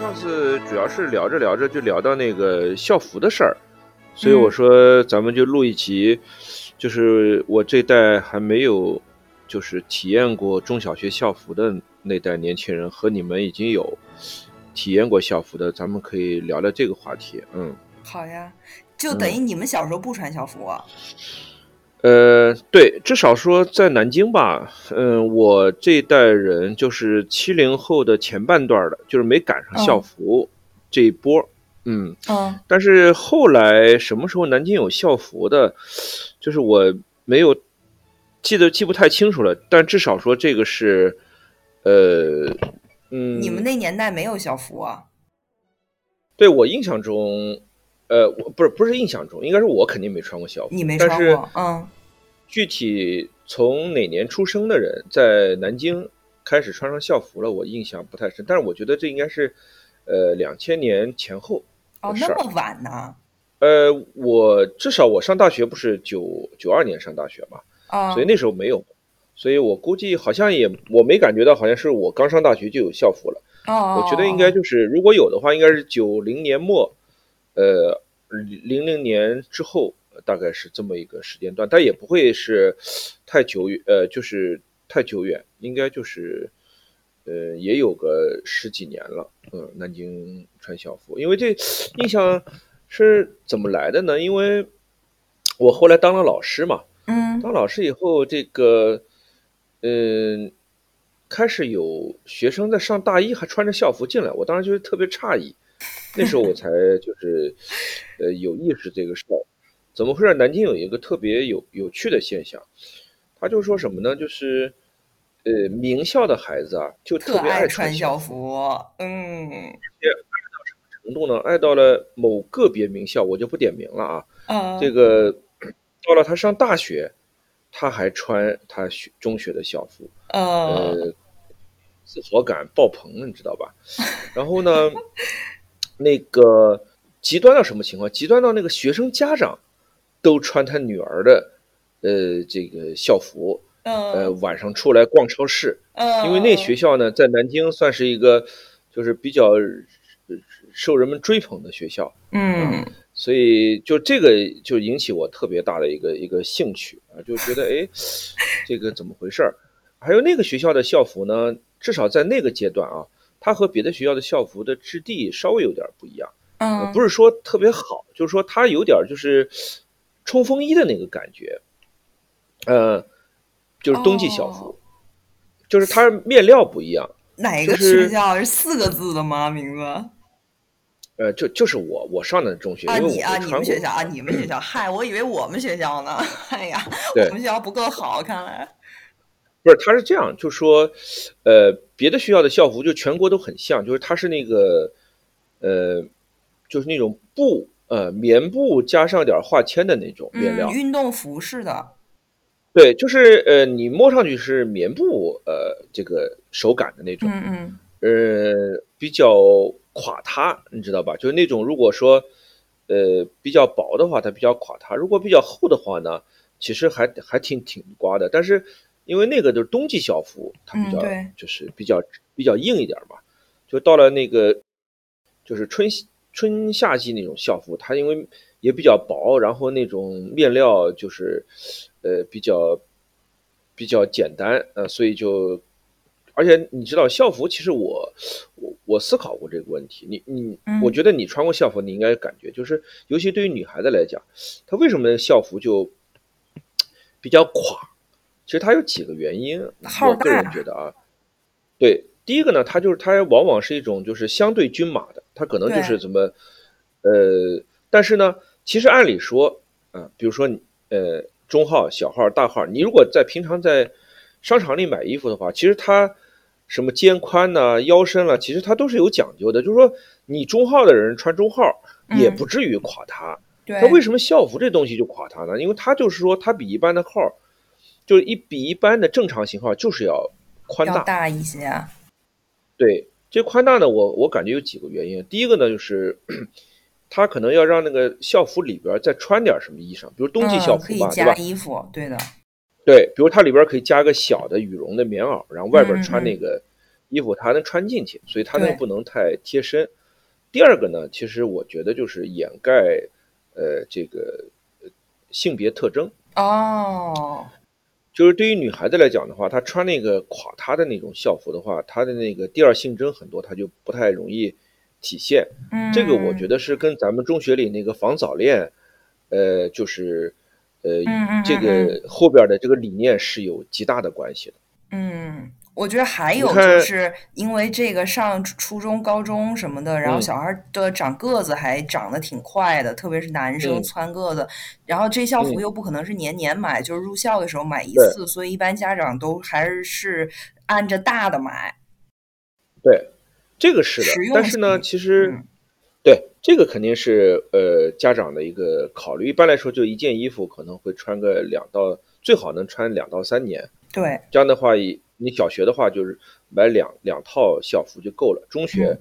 上次主要是聊着聊着就聊到那个校服的事儿，所以我说咱们就录一集，就是我这代还没有就是体验过中小学校服的那代年轻人和你们已经有体验过校服的，咱们可以聊聊这个话题。嗯，好呀，就等于你们小时候不穿校服啊？呃，对，至少说在南京吧，嗯，我这一代人就是七零后的前半段的，就是没赶上校服这一波，嗯，嗯，但是后来什么时候南京有校服的，就是我没有记得记不太清楚了，但至少说这个是，呃，嗯，你们那年代没有校服啊？对我印象中。呃，我不是不是印象中，应该是我肯定没穿过校服。你没穿过，嗯。具体从哪年出生的人在南京开始穿上校服了，我印象不太深。但是我觉得这应该是，呃，两千年前后。哦，那么晚呢？呃，我至少我上大学不是九九二年上大学嘛，啊，所以那时候没有，所以我估计好像也我没感觉到，好像是我刚上大学就有校服了。哦，我觉得应该就是如果有的话，应该是九零年末。呃，零零年之后大概是这么一个时间段，但也不会是太久远，呃，就是太久远，应该就是呃，也有个十几年了。嗯，南京穿校服，因为这印象是怎么来的呢？因为我后来当了老师嘛，嗯，当老师以后，这个嗯，开始有学生在上大一还穿着校服进来，我当时就是特别诧异。那时候我才就是，呃，有意识这个事儿，怎么回事？南京有一个特别有有趣的现象，他就说什么呢？就是，呃，名校的孩子啊，就特别爱穿校服，嗯，爱到什么程度呢？爱到了某个别名校，我就不点名了啊。啊，这个到了他上大学，他还穿他学中学的校服，呃，自豪感爆棚，你知道吧？然后呢？那个极端到什么情况？极端到那个学生家长都穿他女儿的呃这个校服，呃晚上出来逛超市，因为那学校呢在南京算是一个就是比较受人们追捧的学校，嗯，所以就这个就引起我特别大的一个一个兴趣啊，就觉得哎这个怎么回事儿？还有那个学校的校服呢，至少在那个阶段啊。它和别的学校的校服的质地稍微有点不一样，嗯，不是说特别好，就是说它有点就是冲锋衣的那个感觉，呃，就是冬季校服，就是它面料不一样。哪个学校是四个字的吗？名字？呃，就就是我我上的中学，啊你啊你们学校啊你们学校，嗨，我以为我们学校呢，哎呀，我们学校不够好，看来。不是，他是这样，就说，呃，别的学校的校服就全国都很像，就是它是那个，呃，就是那种布，呃，棉布加上点化纤的那种面料，运动服似的。对，就是呃，你摸上去是棉布，呃，这个手感的那种，嗯嗯，呃，比较垮塌，你知道吧？就是那种如果说，呃，比较薄的话，它比较垮塌；如果比较厚的话呢，其实还还挺挺刮的，但是。因为那个就是冬季校服，它比较就是比较比较硬一点嘛，就到了那个就是春春夏季那种校服，它因为也比较薄，然后那种面料就是呃比较比较简单，呃，所以就而且你知道校服，其实我我我思考过这个问题，你你我觉得你穿过校服，你应该感觉就是，尤其对于女孩子来讲，她为什么校服就比较垮？其实它有几个原因，我个人觉得啊，对，第一个呢，它就是它往往是一种就是相对均码的，它可能就是怎么，呃，但是呢，其实按理说啊，比如说呃中号、小号、大号，你如果在平常在商场里买衣服的话，其实它什么肩宽呐、腰身了，其实它都是有讲究的。就是说你中号的人穿中号也不至于垮塌，那为什么校服这东西就垮塌呢？因为它就是说它比一般的号。就是一比一般的正常型号就是要宽大大一些啊，对，这宽大呢，我我感觉有几个原因。第一个呢，就是 它可能要让那个校服里边再穿点什么衣裳，比如冬季校服吧，对吧？衣服，对的，对，比如它里边可以加个小的羽绒的棉袄，然后外边穿那个衣服它能穿进去，所以它那个不能太贴身。第二个呢，其实我觉得就是掩盖，呃，这个性别特征哦。就是对于女孩子来讲的话，她穿那个垮塌的那种校服的话，她的那个第二性征很多，她就不太容易体现。嗯，这个我觉得是跟咱们中学里那个防早恋，呃，就是呃，这个后边的这个理念是有极大的关系的。嗯。我觉得还有就是因为这个上初中、高中什么的，然后小孩的长个子还长得挺快的，特别是男生蹿个子，然后这校服又不可能是年年买，就是入校的时候买一次，所以一般家长都还是按着大的买。对，这个是的，但是呢，其实对这个肯定是呃家长的一个考虑。一般来说，就一件衣服可能会穿个两到，最好能穿两到三年。对，这样的话以。你小学的话就是买两两套校服就够了，中学、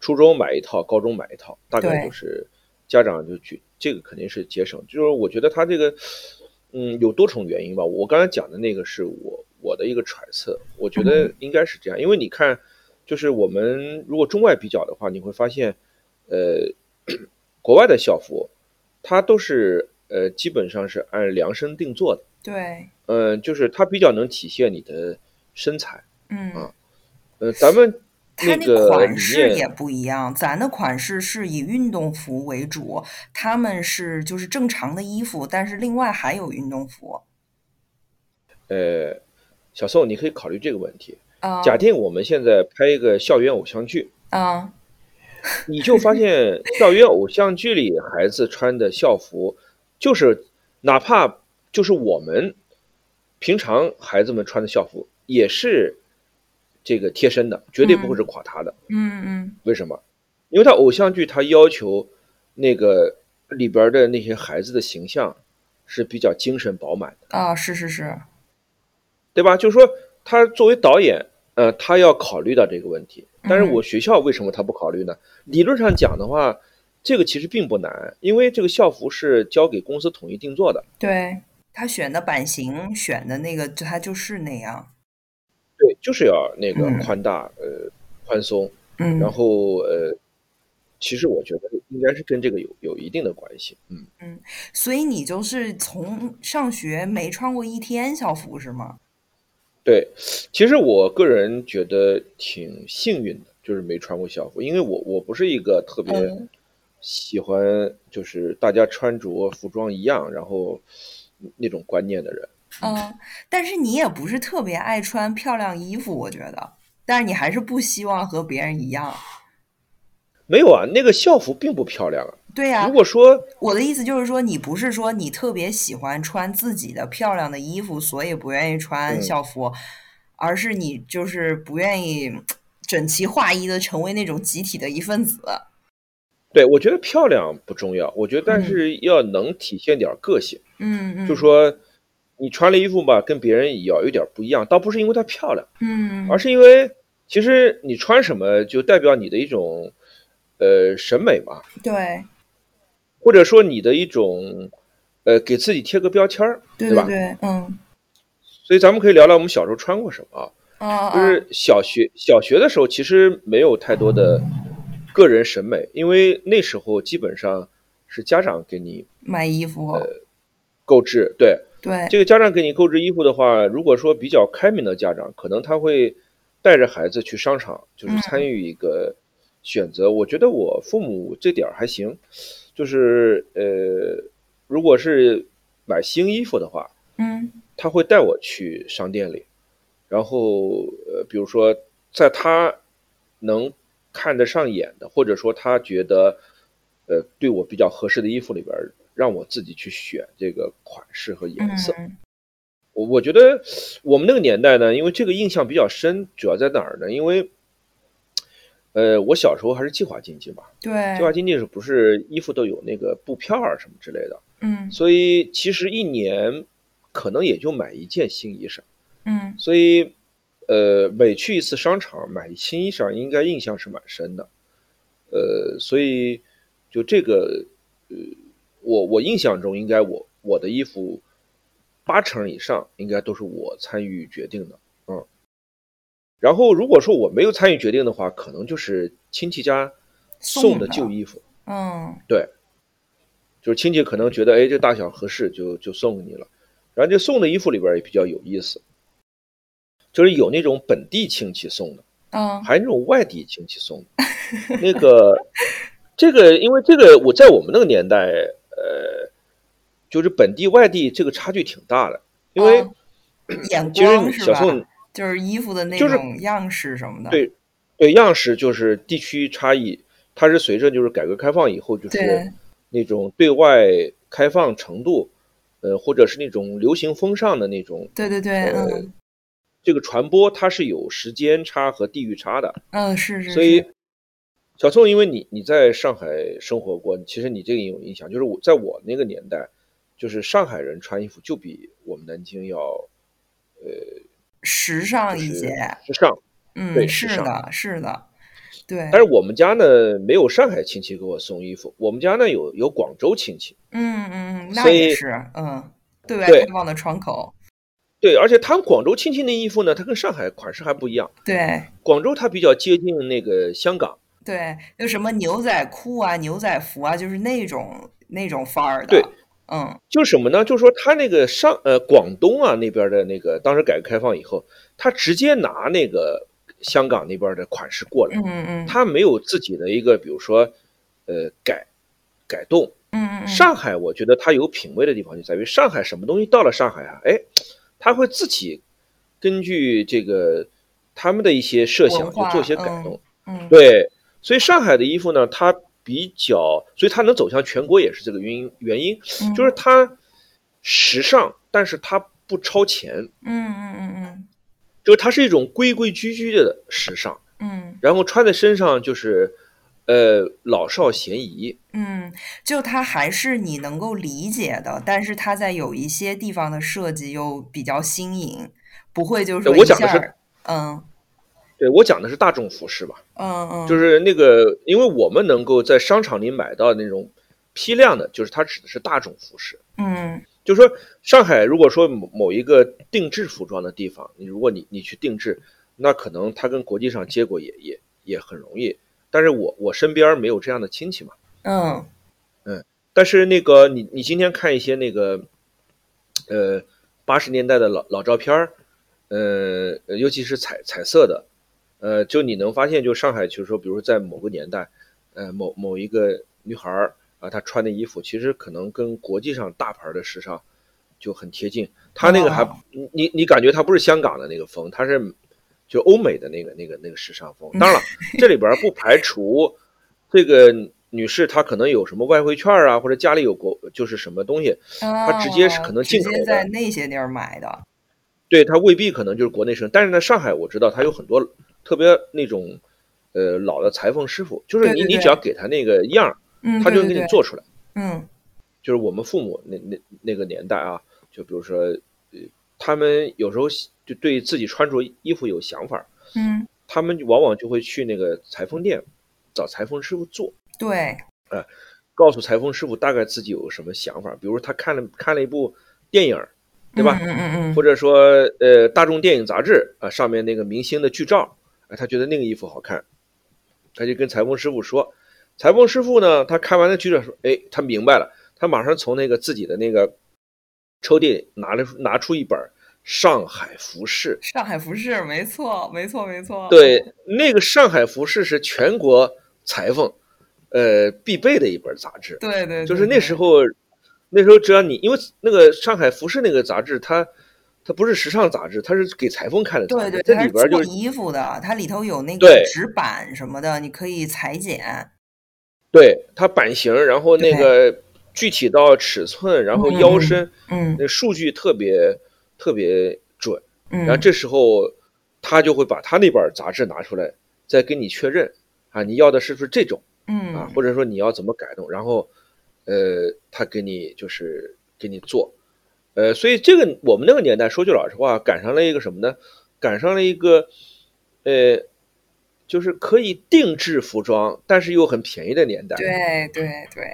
初中买一套，高中买一套，大概就是家长就去这个肯定是节省。就是我觉得他这个，嗯，有多重原因吧。我刚才讲的那个是我我的一个揣测，我觉得应该是这样。因为你看，就是我们如果中外比较的话，你会发现，呃，国外的校服它都是呃基本上是按量身定做的。对，嗯，就是它比较能体现你的。身材，嗯啊，呃，咱们它那个款式也不一样，咱的款式是以运动服为主，他们是就是正常的衣服，但是另外还有运动服。呃，小宋，你可以考虑这个问题。啊，假定我们现在拍一个校园偶像剧，啊，你就发现校园偶像剧里孩子穿的校服，就是哪怕就是我们平常孩子们穿的校服。也是这个贴身的，绝对不会是垮塌的。嗯嗯。为什么？因为他偶像剧，他要求那个里边的那些孩子的形象是比较精神饱满的。啊，是是是，对吧？就是说，他作为导演，呃，他要考虑到这个问题。但是我学校为什么他不考虑呢？理论上讲的话，这个其实并不难，因为这个校服是交给公司统一定做的。对他选的版型，选的那个，他就是那样。对，就是要那个宽大，呃，宽松，嗯，然后呃，其实我觉得应该是跟这个有有一定的关系，嗯嗯，所以你就是从上学没穿过一天校服是吗？对，其实我个人觉得挺幸运的，就是没穿过校服，因为我我不是一个特别喜欢就是大家穿着服装一样，然后那种观念的人。嗯，但是你也不是特别爱穿漂亮衣服，我觉得。但是你还是不希望和别人一样。没有啊，那个校服并不漂亮啊。对呀。如果说我的意思就是说，你不是说你特别喜欢穿自己的漂亮的衣服，所以不愿意穿校服，而是你就是不愿意整齐划一的成为那种集体的一份子。对，我觉得漂亮不重要，我觉得但是要能体现点个性。嗯嗯。就说。你穿了衣服吧，跟别人要有点不一样，倒不是因为它漂亮，嗯，而是因为其实你穿什么就代表你的一种呃审美嘛，对，或者说你的一种呃给自己贴个标签儿，对吧？对，嗯。所以咱们可以聊聊我们小时候穿过什么啊？就是小学小学的时候，其实没有太多的个人审美，因为那时候基本上是家长给你买衣服，呃，购置，对。对这个家长给你购置衣服的话，如果说比较开明的家长，可能他会带着孩子去商场，就是参与一个选择。我觉得我父母这点儿还行，就是呃，如果是买新衣服的话，嗯，他会带我去商店里，然后呃，比如说在他能看得上眼的，或者说他觉得呃对我比较合适的衣服里边。让我自己去选这个款式和颜色。我我觉得我们那个年代呢，因为这个印象比较深，主要在哪儿呢？因为，呃，我小时候还是计划经济嘛。对。计划经济是不是衣服都有那个布票啊什么之类的？嗯。所以其实一年可能也就买一件新衣裳。嗯。所以，呃，每去一次商场买新衣裳，应该印象是蛮深的。呃，所以就这个，呃。我我印象中，应该我我的衣服八成以上应该都是我参与决定的，嗯。然后如果说我没有参与决定的话，可能就是亲戚家送的旧衣服。嗯，对，就是亲戚可能觉得哎这大小合适，就就送给你了。然后这送的衣服里边也比较有意思，就是有那种本地亲戚送的，嗯，还有那种外地亲戚送的。那个这个，因为这个我在我们那个年代，呃，就是本地外地这个差距挺大的，因为眼光是吧？就是衣服的那种样式什么的，对，对，样式就是地区差异，它是随着就是改革开放以后，就是那种对外开放程度，呃，或者是那种流行风尚的那种，对对对，嗯，这个传播它是有时间差和地域差的，嗯，是是，所以小宋，因为你你在上海生活过，其实你这个也有印象，就是我在我那个年代，就是上海人穿衣服就比我们南京要，呃。时尚一些，时尚，嗯，对，是的，是的，对。但是我们家呢，没有上海亲戚给我送衣服，我们家呢有有广州亲戚，嗯嗯，那也是，嗯，对外开放的窗口。对，而且他们广州亲戚的衣服呢，它跟上海款式还不一样。对，广州它比较接近那个香港。对，就什么牛仔裤啊、牛仔服啊，就是那种那种范儿的。对。嗯，就什么呢？就是说他那个上呃广东啊那边的那个，当时改革开放以后，他直接拿那个香港那边的款式过来，嗯嗯，他没有自己的一个，比如说呃改改动，嗯嗯，上海我觉得他有品位的地方就在于上海什么东西到了上海啊，哎，他会自己根据这个他们的一些设想去做一些改动，嗯，对，所以上海的衣服呢，它。比较，所以它能走向全国也是这个原因。原因就是它时尚，但是它不超前。嗯嗯嗯嗯，就是它是一种规规矩矩的时尚。嗯，然后穿在身上就是呃老少咸宜。嗯，就它还是你能够理解的，但是它在有一些地方的设计又比较新颖，不会就是我讲的是嗯。对我讲的是大众服饰吧，嗯嗯，就是那个，因为我们能够在商场里买到那种批量的，就是它指的是大众服饰，嗯，就是说上海如果说某某一个定制服装的地方，你如果你你去定制，那可能它跟国际上接轨也也也很容易，但是我我身边没有这样的亲戚嘛，嗯。嗯，但是那个你你今天看一些那个，呃八十年代的老老照片儿，呃尤其是彩彩色的。呃，就你能发现，就上海，就是说，比如在某个年代，呃，某某一个女孩儿啊，她穿的衣服，其实可能跟国际上大牌的时尚就很贴近。她那个还，你你感觉她不是香港的那个风，她是就欧美的那个那个那个时尚风。当然了，这里边不排除这个女士她可能有什么外汇券啊，或者家里有国就是什么东西，她直接是可能进口的，在那些地儿买的。对，她未必可能就是国内生，但是呢，上海我知道她有很多。特别那种，呃，老的裁缝师傅，就是你，你只要给他那个样儿，他就给你做出来。嗯，就是我们父母那那那个年代啊，就比如说，呃，他们有时候就对自己穿着衣服有想法，嗯，他们往往就会去那个裁缝店找裁缝师傅做。对，呃，告诉裁缝师傅大概自己有什么想法，比如他看了看了一部电影，对吧？嗯嗯嗯，或者说，呃，大众电影杂志啊，上面那个明星的剧照。他觉得那个衣服好看，他就跟裁缝师傅说。裁缝师傅呢，他看完了剧照说：“哎，他明白了。”他马上从那个自己的那个抽屉里拿了拿出一本《上海服饰》。上海服饰，没错，没错，没错。对，那个《上海服饰》是全国裁缝呃必备的一本杂志。对对，就是那时候，那时候只要你因为那个《上海服饰》那个杂志，它。它不是时尚杂志，它是给裁缝看的。对对，这里边就是衣服的，它里头有那个纸板什么的，你可以裁剪。对它版型，然后那个具体到尺寸，然后腰身，嗯，那数据特别特别准。然后这时候他就会把他那本杂志拿出来，再跟你确认啊，你要的是不是这种？嗯啊，或者说你要怎么改动？然后呃，他给你就是给你做。呃，所以这个我们那个年代，说句老实话，赶上了一个什么呢？赶上了一个，呃，就是可以定制服装，但是又很便宜的年代。对对对。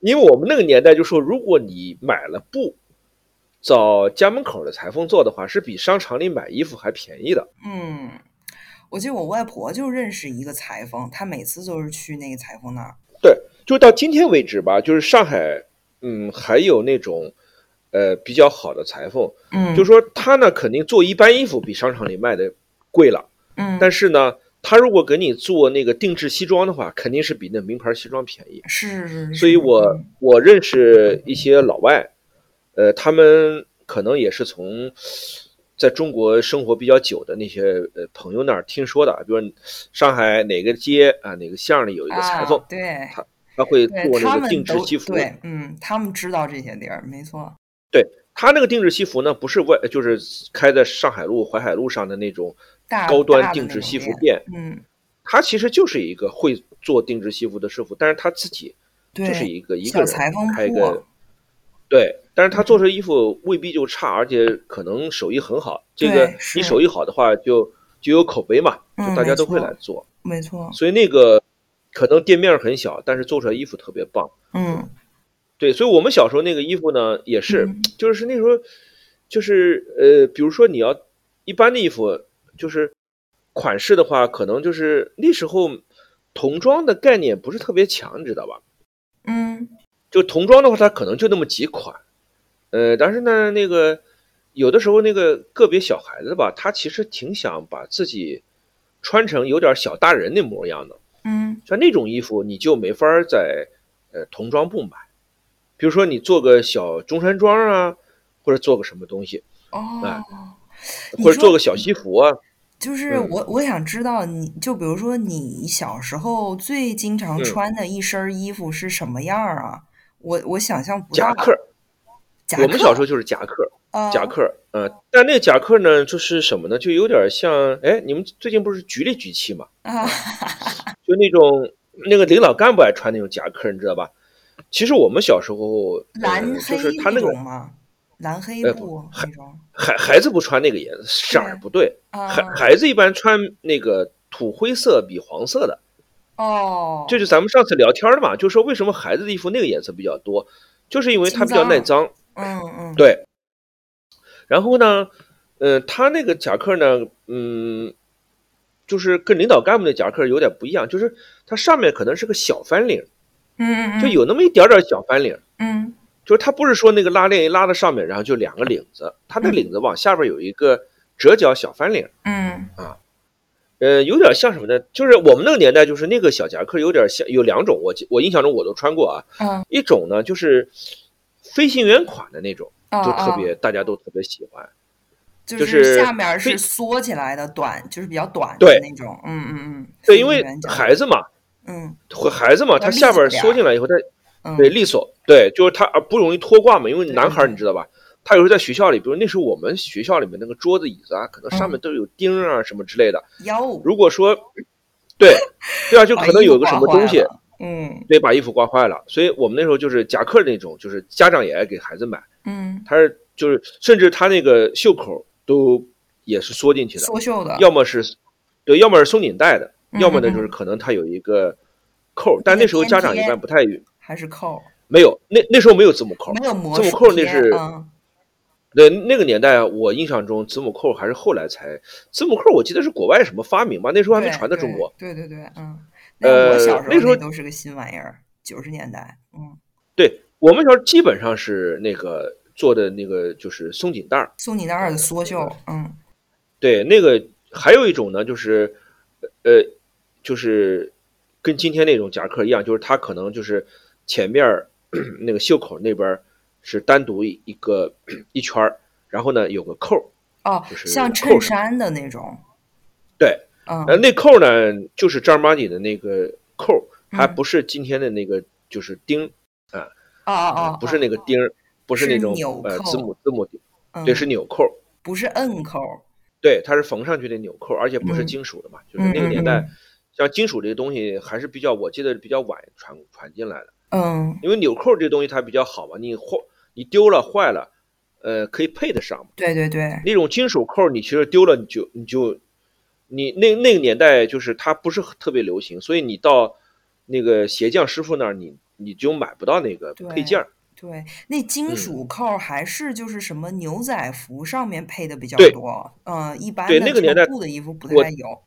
因为我们那个年代就说，如果你买了布，找家门口的裁缝做的话，是比商场里买衣服还便宜的。嗯，我记得我外婆就认识一个裁缝，她每次都是去那个裁缝那儿。对，就到今天为止吧，就是上海，嗯，还有那种，呃，比较好的裁缝，嗯，就说他呢，肯定做一般衣服比商场里卖的贵了，嗯，但是呢，他如果给你做那个定制西装的话，肯定是比那名牌西装便宜。是是是。所以我我认识一些老外，呃，他们可能也是从。在中国生活比较久的那些呃朋友那儿听说的，比如上海哪个街啊哪个巷里有一个裁缝，对，他他会做那个定制西服，对，嗯，他们知道这些地儿，没错。对他那个定制西服呢，不是外，就是开在上海路、淮海路上的那种高端定制西服店，嗯，他其实就是一个会做定制西服的师傅，但是他自己就是一个一个人开一个。对，但是他做出衣服未必就差，而且可能手艺很好。这个你手艺好的话，就就有口碑嘛，就大家都会来做。没错。所以那个可能店面很小，但是做出来衣服特别棒。嗯，对，所以我们小时候那个衣服呢，也是，就是那时候，就是呃，比如说你要一般的衣服，就是款式的话，可能就是那时候童装的概念不是特别强，你知道吧？嗯。就童装的话，它可能就那么几款，呃，但是呢，那个有的时候那个个别小孩子吧，他其实挺想把自己穿成有点小大人那模样的，嗯，像那种衣服你就没法在呃童装部买，比如说你做个小中山装啊，或者做个什么东西，哦，或者做个小西服啊，就是我我想知道，你就比如说你小时候最经常穿的一身衣服是什么样啊？我我想象不到夹克，我们小时候就是夹克，夹克，嗯，但那个夹克呢，就是什么呢？就有点像，哎，你们最近不是局里局气嘛？啊，就那种那个领导干部爱穿那种夹克，你知道吧？其实我们小时候蓝黑那种吗？蓝黑布那种。孩孩子不穿那个颜色，色儿不对。孩孩子一般穿那个土灰色比黄色的。哦，这就咱们上次聊天的嘛，就说为什么孩子的衣服那个颜色比较多，就是因为它比较耐脏。嗯嗯，对。然后呢，嗯，他那个夹克呢，嗯，就是跟领导干部的夹克有点不一样，就是它上面可能是个小翻领，嗯嗯，就有那么一点点小翻领。嗯，就是它不是说那个拉链一拉到上面，然后就两个领子，它那领子往下边有一个折角小翻领。嗯啊。呃，有点像什么呢？就是我们那个年代，就是那个小夹克有点像，有两种，我我印象中我都穿过啊。嗯。一种呢，就是飞行员款的那种，就特别大家都特别喜欢。就是下面是缩起来的短，就是比较短的那种。嗯嗯嗯。对，因为孩子嘛，嗯，孩子嘛，他下边缩进来以后，他对利索，对，就是他不容易脱挂嘛。因为男孩你知道吧？他有时候在学校里，比如那时候我们学校里面那个桌子椅子啊，可能上面都有钉啊什么之类的。如果说，对，对啊，就可能有个什么东西，嗯，对，把衣服挂坏了。所以我们那时候就是夹克那种，就是家长也爱给孩子买。嗯，他是就是甚至他那个袖口都也是缩进去的，缩袖的，要么是，对，要么是松紧带的，要么呢就是可能它有一个扣。但那时候家长一般不太还是扣，没有，那那时候没有字母扣，没有字母扣那是。对那个年代，我印象中字母扣还是后来才字母扣，我记得是国外什么发明吧？那时候还没传到中国。对对对，嗯。呃，那时候都是个新玩意儿，九十年代，嗯。对我们小时候基本上是那个做的那个就是松紧带儿松紧带儿的缩袖，嗯。对，那个还有一种呢，就是呃，就是跟今天那种夹克一样，就是它可能就是前面 那个袖口那边。是单独一个 一圈儿，然后呢有个扣儿，哦，就是像衬衫的那种。对，嗯，呃，那扣呢就是正儿八经的那个扣儿，还不是今天的那个就是钉啊，哦哦哦，不是那个钉儿，不是那种呃字母字母钉，对，是纽扣，不是摁扣，对，它是缝上去的纽扣，而且不是金属的嘛，就是那个年代，像金属这个东西还是比较，我记得比较晚传传进来的，嗯，因为纽扣这东西它比较好嘛，你坏你丢了坏了，呃，可以配得上。对对对，那种金属扣，你其实丢了，你就你就你那那个年代就是它不是特别流行，所以你到那个鞋匠师傅那儿，你你就买不到那个配件儿。对，那金属扣还是就是什么牛仔服上面配的比较多，嗯，一般对那个年代布的衣服不太有。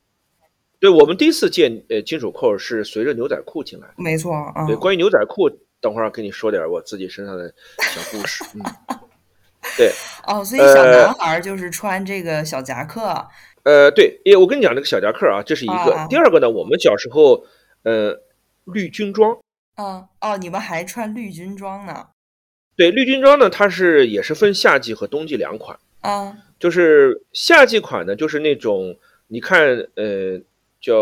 对我们第一次见呃金属扣是随着牛仔裤进来的，没错。对，关于牛仔裤，等会儿跟你说点我自己身上的小故事。嗯，对。哦，所以小男孩就是穿这个小夹克。呃，对，因为我跟你讲那个小夹克啊，这是一个。第二个呢，我们小时候，呃，绿军装。嗯，哦，你们还穿绿军装呢？对，绿军装呢，它是也是分夏季和冬季两款。啊，就是夏季款呢，就是那种你看，呃，叫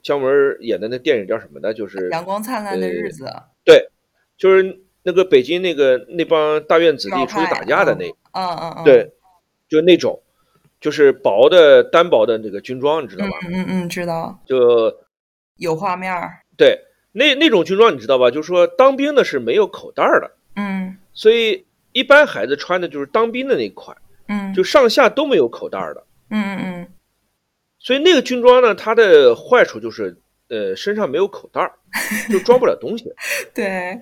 姜文演的那电影叫什么的？就是《阳光灿烂的日子》。对，就是那个北京那个那帮大院子弟出去打架的那，嗯嗯嗯，对，就那种，就是薄的单薄的那个军装，你知道吧？嗯嗯，知道。就有画面。对，那那种军装你知道吧？就是说当兵的是没有口袋的。嗯。所以一般孩子穿的就是当兵的那款。嗯，就上下都没有口袋的，嗯嗯嗯，所以那个军装呢，它的坏处就是，呃，身上没有口袋儿，就装不了东西。对，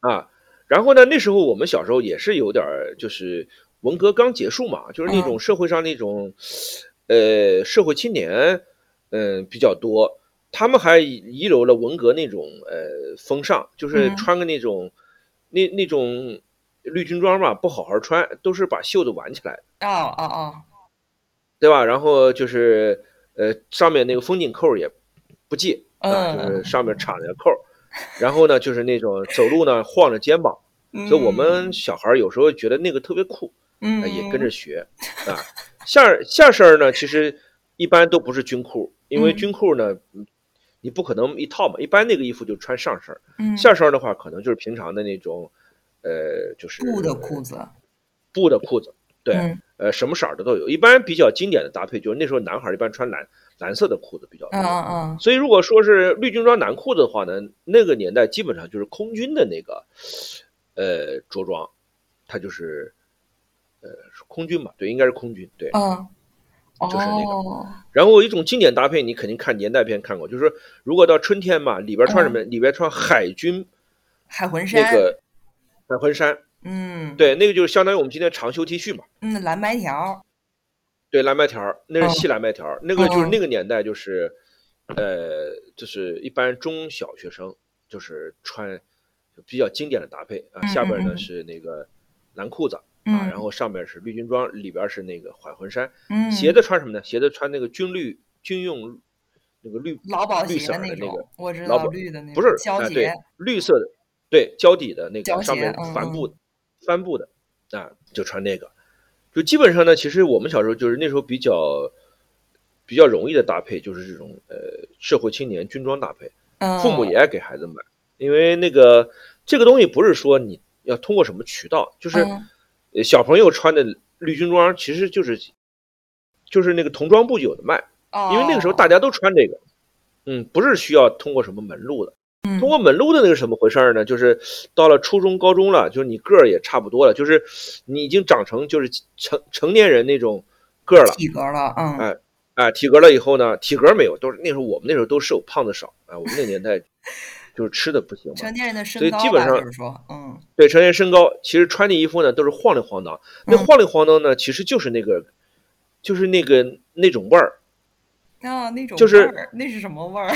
啊，然后呢，那时候我们小时候也是有点就是文革刚结束嘛，就是那种社会上那种，呃，社会青年，嗯，比较多，他们还遗留了文革那种呃风尚，就是穿个那种，那那种。绿军装嘛，不好好穿，都是把袖子挽起来。哦哦哦，对吧？然后就是呃，上面那个风景扣也不系，啊，就是上面插那个扣。然后呢，就是那种走路呢晃着肩膀，所以我们小孩有时候觉得那个特别酷，嗯，也跟着学啊。下下身呢，其实一般都不是军裤，因为军裤呢，你不可能一套嘛。一般那个衣服就穿上身，嗯，下身的话可能就是平常的那种。呃，就是布的裤子，布的裤子，对，呃，什么色儿的都有。一般比较经典的搭配就是那时候男孩一般穿蓝蓝色的裤子比较多。嗯嗯。所以如果说是绿军装男裤子的话呢，那个年代基本上就是空军的那个呃着装，它就是呃空军嘛，对，应该是空军，对，嗯，就是那个。然后一种经典搭配，你肯定看年代片看过，就是如果到春天嘛，里边穿什么？里边穿海军海魂衫那个。海魂衫，嗯，对，那个就是相当于我们今天长袖 T 恤嘛，嗯，蓝白条，对，蓝白条，那是细蓝白条，那个就是那个年代就是，呃，就是一般中小学生就是穿比较经典的搭配啊，下边呢是那个蓝裤子啊，然后上面是绿军装，里边是那个海魂衫，嗯，鞋子穿什么呢？鞋子穿那个军绿军用那个绿劳保绿色的那个，我知道绿的那不是胶鞋，绿色的。对胶底的那个上面帆布帆布的啊，就穿那个，就基本上呢，其实我们小时候就是那时候比较比较容易的搭配，就是这种呃社会青年军装搭配，父母也爱给孩子买，因为那个这个东西不是说你要通过什么渠道，就是小朋友穿的绿军装，其实就是就是那个童装部有的卖，因为那个时候大家都穿这个，嗯，不是需要通过什么门路的。通过门路的那个什么回事呢？就是到了初中、高中了，就是你个儿也差不多了，就是你已经长成就是成成年人那种个儿了，体格了，嗯，哎哎，体格了以后呢，体格没有，都是那时候我们那时候都瘦，胖子少，哎，我们那年代就是吃的不行嘛，成年人的身高，所以基本上就是说，嗯，对，成年人身高，其实穿的衣服呢都是晃里晃荡，那晃里晃荡呢，其实就是那个就是那个那种味儿，啊，那种就是那是什么味儿？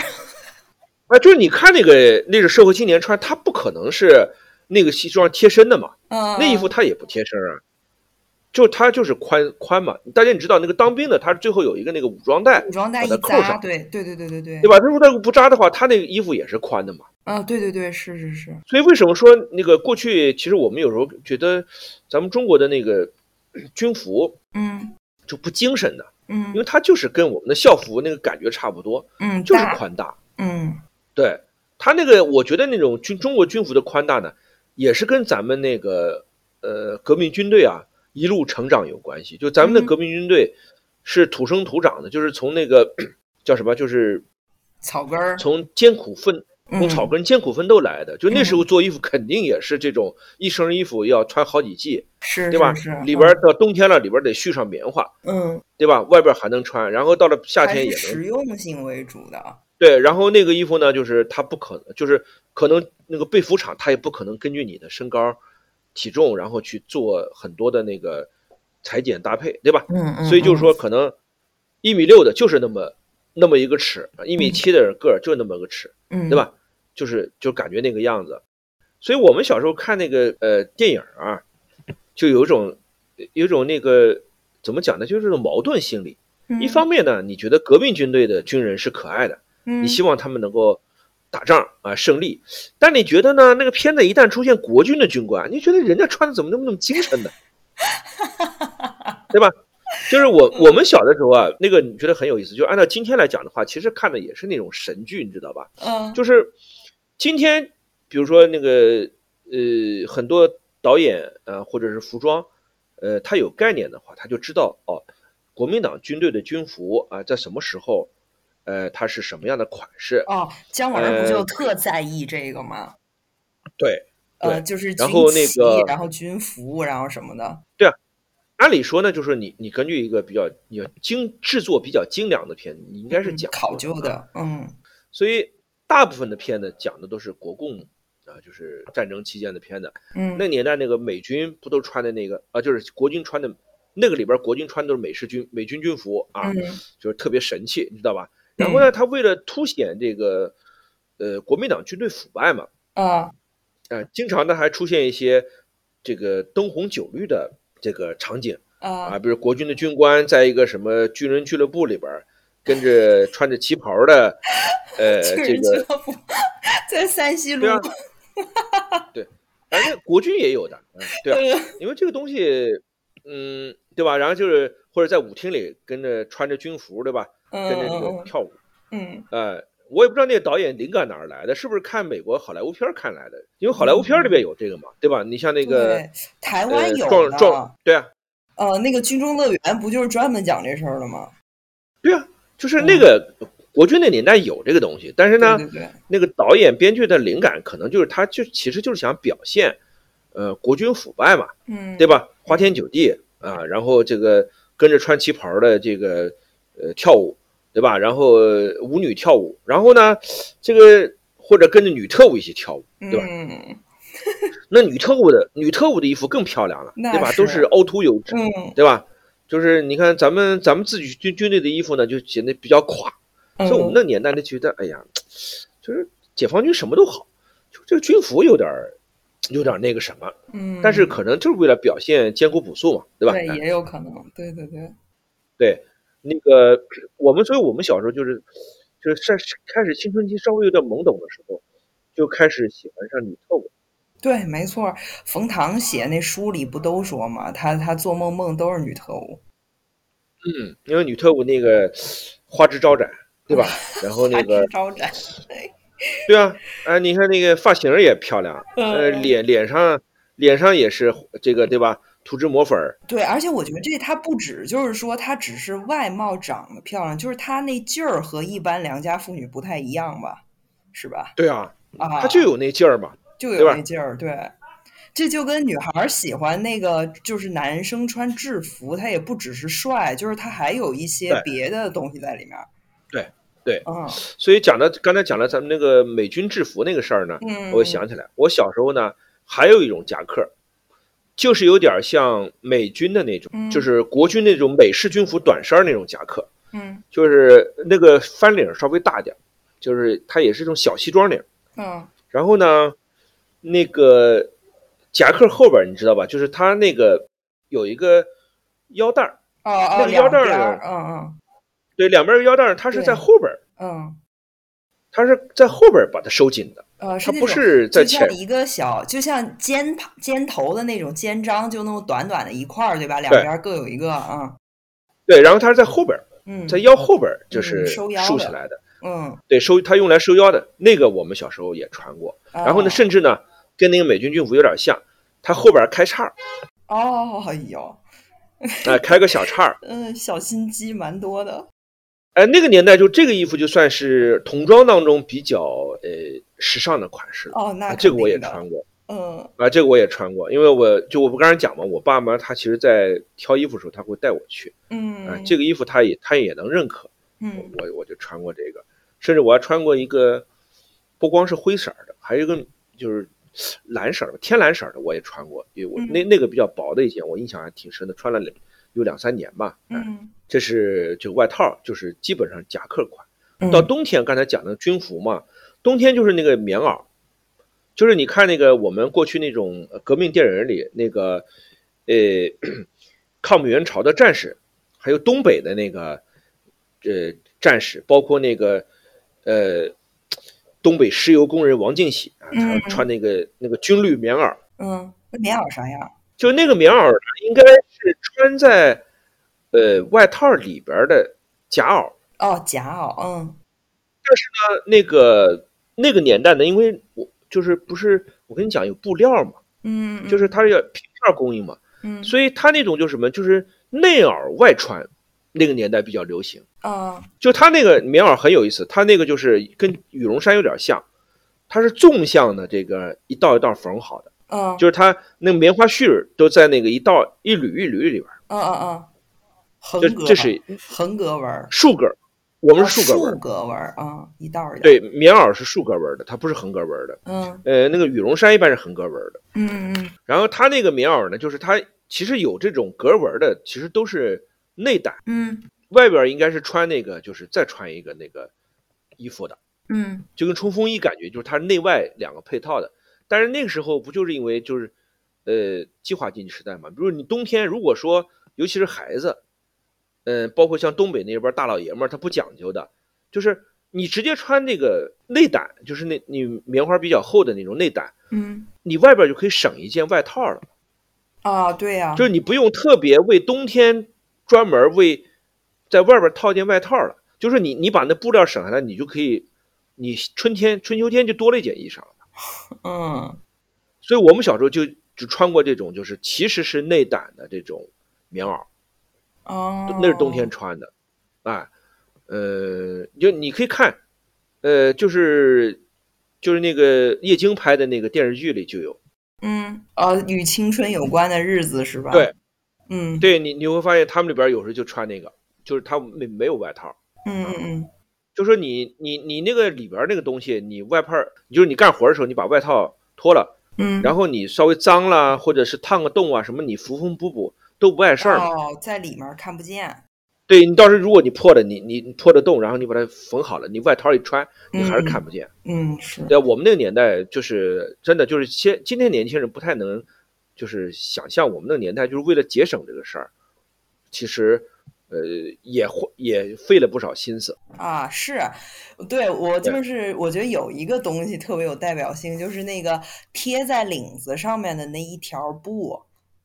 啊，就是你看那个那个社会青年穿，他不可能是那个西装贴身的嘛，那衣服他也不贴身啊，就他就是宽宽嘛。大家你知道那个当兵的，他最后有一个那个武装带，武装带一扣上，对对对对对对，对吧？如果他不扎的话，他那个衣服也是宽的嘛。啊，对对对，是是是。所以为什么说那个过去，其实我们有时候觉得咱们中国的那个军服，嗯，就不精神的，嗯，因为它就是跟我们的校服那个感觉差不多，嗯，就是宽大，嗯。对他那个，我觉得那种军中国军服的宽大呢，也是跟咱们那个呃革命军队啊一路成长有关系。就咱们的革命军队是土生土长的，就是从那个叫什么，就是草根儿，从艰苦奋从草根艰苦奋斗来的。就那时候做衣服肯定也是这种一身衣服要穿好几季，是，对吧？是里边到冬天了，里边得续上棉花，嗯，对吧？外边还能穿，然后到了夏天也能实用性为主的。对，然后那个衣服呢，就是它不可能，就是可能那个被服厂，它也不可能根据你的身高、体重，然后去做很多的那个裁剪搭配，对吧？嗯嗯。所以就是说，可能一米六的就是那么那么一个尺，一米七的人个儿就那么个尺，嗯，对吧？就是就感觉那个样子。所以我们小时候看那个呃电影啊，就有一种有一种那个怎么讲呢？就是这种矛盾心理。一方面呢，你觉得革命军队的军人是可爱的，你希望他们能够打仗啊胜利。但你觉得呢？那个片子一旦出现国军的军官，你觉得人家穿的怎么那么那么精神呢？对吧？就是我我们小的时候啊，那个你觉得很有意思。就按照今天来讲的话，其实看的也是那种神剧，你知道吧？嗯，就是今天，比如说那个呃，很多导演呃，或者是服装，呃，他有概念的话，他就知道哦，国民党军队的军服啊，在什么时候，呃，它是什么样的款式？哦，姜文不就特在意这个吗？对，呃，就是然后那个，然后军服，然后什么的。对啊。按理说呢，就是你你根据一个比较你精制作比较精良的片子，你应该是讲考究的，嗯。所以大部分的片子讲的都是国共啊，就是战争期间的片子。嗯。那年代那个美军不都穿的那个啊，就是国军穿的那个里边国军穿的都是美式军美军军服啊，就是特别神气，你知道吧？然后呢，他为了凸显这个呃国民党军队腐败嘛，啊，呃，经常呢还出现一些这个灯红酒绿的。这个场景啊，比如国军的军官在一个什么军人俱乐部里边，跟着穿着旗袍的，呃，这个在山西路，对，反正国军也有的，对啊，因为这个东西，嗯，对吧？然后就是或者在舞厅里跟着穿着军服，对吧？跟着这个跳舞，嗯，呃，我也不知道那个导演灵感哪儿来的，是不是看美国好莱坞片看来的？因为好莱坞片里边有这个嘛，对吧？你像那个台湾有撞撞，对啊，呃，那个军中乐园不就是专门讲这事儿的吗？对啊，就是那个国军那年代有这个东西，但是呢，那个导演编剧的灵感可能就是他就其实就是想表现，呃，国军腐败嘛，嗯，对吧？花天酒地啊，然后这个跟着穿旗袍的这个呃跳舞。对吧？然后舞女跳舞，然后呢，这个或者跟着女特务一起跳舞，对吧？嗯 那女特务的女特务的衣服更漂亮了，对吧？都是凹凸有致，对吧？就是你看咱们咱们自己军军队的衣服呢，就显得比较垮。所以我们那年代就觉得，哎呀，就是解放军什么都好，就这个军服有点有点那个什么。嗯。但是可能就是为了表现艰苦朴素嘛，对吧？对，也有可能。对对对。对。那个我们，所以我们小时候就是，就是开始开始青春期稍微有点懵懂的时候，就开始喜欢上女特务。对，没错，冯唐写那书里不都说嘛，他他做梦梦都是女特务。嗯，因为女特务那个花枝招展，对吧？然后那个招展，对 啊，哎，你看那个发型也漂亮，呃，脸脸上脸上也是这个，对吧？涂脂抹粉儿，对，而且我觉得这他不止，就是说他只是外貌长得漂亮，就是他那劲儿和一般良家妇女不太一样吧，是吧？对啊，啊，他就有那劲儿嘛，就有那劲儿，对，这就跟女孩喜欢那个，就是男生穿制服，他也不只是帅，就是他还有一些别的东西在里面。对所以讲到刚才讲了咱们那个美军制服那个事儿呢，嗯，我想起来，我小时候呢还有一种夹克。就是有点像美军的那种，就是国军那种美式军服短衫那种夹克，嗯，就是那个翻领稍微大点，就是它也是一种小西装领，嗯，然后呢，那个夹克后边你知道吧？就是它那个有一个腰带儿，哦哦，那个腰带儿，嗯嗯，对，两边腰带儿，它是在后边，嗯，它是在后边把它收紧的。呃，它不是在前一个小，就像肩肩头的那种肩章，就那么短短的一块儿，对吧？两边各有一个嗯。对，然后它是在后边，嗯，在腰后边就是收腰竖起来的，嗯，对，收它用来收腰的那个，我们小时候也穿过。然后呢，甚至呢，跟那个美军军服有点像，它后边开叉儿。哦，哎呦，哎，开个小叉儿。嗯，小心机蛮多的。哎，那个年代就这个衣服就算是童装当中比较呃时尚的款式了。哦，那这个我也穿过。嗯，啊，这个我也穿过，因为我就我不刚才讲嘛，我爸妈他其实在挑衣服的时候他会带我去。嗯，啊，这个衣服他也他也能认可。嗯，我我就穿过这个，甚至我还穿过一个不光是灰色的，还有一个就是蓝色的天蓝色的，我也穿过。因为我那那个比较薄的一件，我印象还挺深的，穿了有两三年吧。嗯，这是就外套，就是基本上夹克款。到冬天，刚才讲的军服嘛，冬天就是那个棉袄，就是你看那个我们过去那种革命电影里那个，呃，抗美援朝的战士，还有东北的那个，呃，战士，包括那个，呃，东北石油工人王进喜啊，他穿那个那个军绿棉袄。嗯，那棉袄啥样？就那个棉袄应该是穿在，呃，外套里边的夹袄。哦，夹袄，嗯。但是呢，那个那个年代呢，因为我就是不是我跟你讲有布料嘛，嗯，就是它要平片供应嘛，嗯，所以它那种就什么，就是内袄外穿，那个年代比较流行啊。就它那个棉袄很有意思，它那个就是跟羽绒衫有点像，它是纵向的，这个一道一道缝好的，嗯，就是它那个棉花絮都在那个一道一缕一缕里边，嗯嗯嗯，横格，这是横格纹，竖格。我们是竖格纹，竖格纹啊，一道儿。对，棉袄是竖格纹的，它不是横格纹的。嗯，呃，那个羽绒衫一般是横格纹的。嗯嗯。然后它那个棉袄呢，就是它其实有这种格纹的，其实都是内胆。嗯。外边应该是穿那个，就是再穿一个那个衣服的。嗯。就跟冲锋衣感觉，就是它内外两个配套的。但是那个时候不就是因为就是，呃，计划经济时代嘛？比如你冬天如果说，尤其是孩子。嗯，包括像东北那边大老爷们儿，他不讲究的，就是你直接穿那个内胆，就是那你棉花比较厚的那种内胆，嗯，你外边就可以省一件外套了。啊，对呀，就是你不用特别为冬天专门为在外边套件外套了，就是你你把那布料省下来，你就可以，你春天春秋天就多了一件衣裳了。嗯，所以我们小时候就就穿过这种，就是其实是内胆的这种棉袄。哦，那是冬天穿的，啊，呃，就你可以看，呃，就是就是那个叶京拍的那个电视剧里就有，嗯，呃，与青春有关的日子是吧？对，嗯，对你你会发现他们里边有时候就穿那个，就是他没没有外套，嗯嗯嗯，就说你你你那个里边那个东西，你外派，就是你干活的时候你把外套脱了，嗯，然后你稍微脏了或者是烫个洞啊什么，你缝缝补补。都不碍事儿哦，在里面看不见。对你到时候如果你破了，你你破的洞，然后你把它缝好了，你外套一穿，你还是看不见。嗯，是。对，我们那个年代就是真的，就是现今天年轻人不太能，就是想象我们那个年代，就是为了节省这个事儿，其实呃也也费了不少心思啊。是，对我就是我觉得有一个东西特别有代表性，就是那个贴在领子上面的那一条布。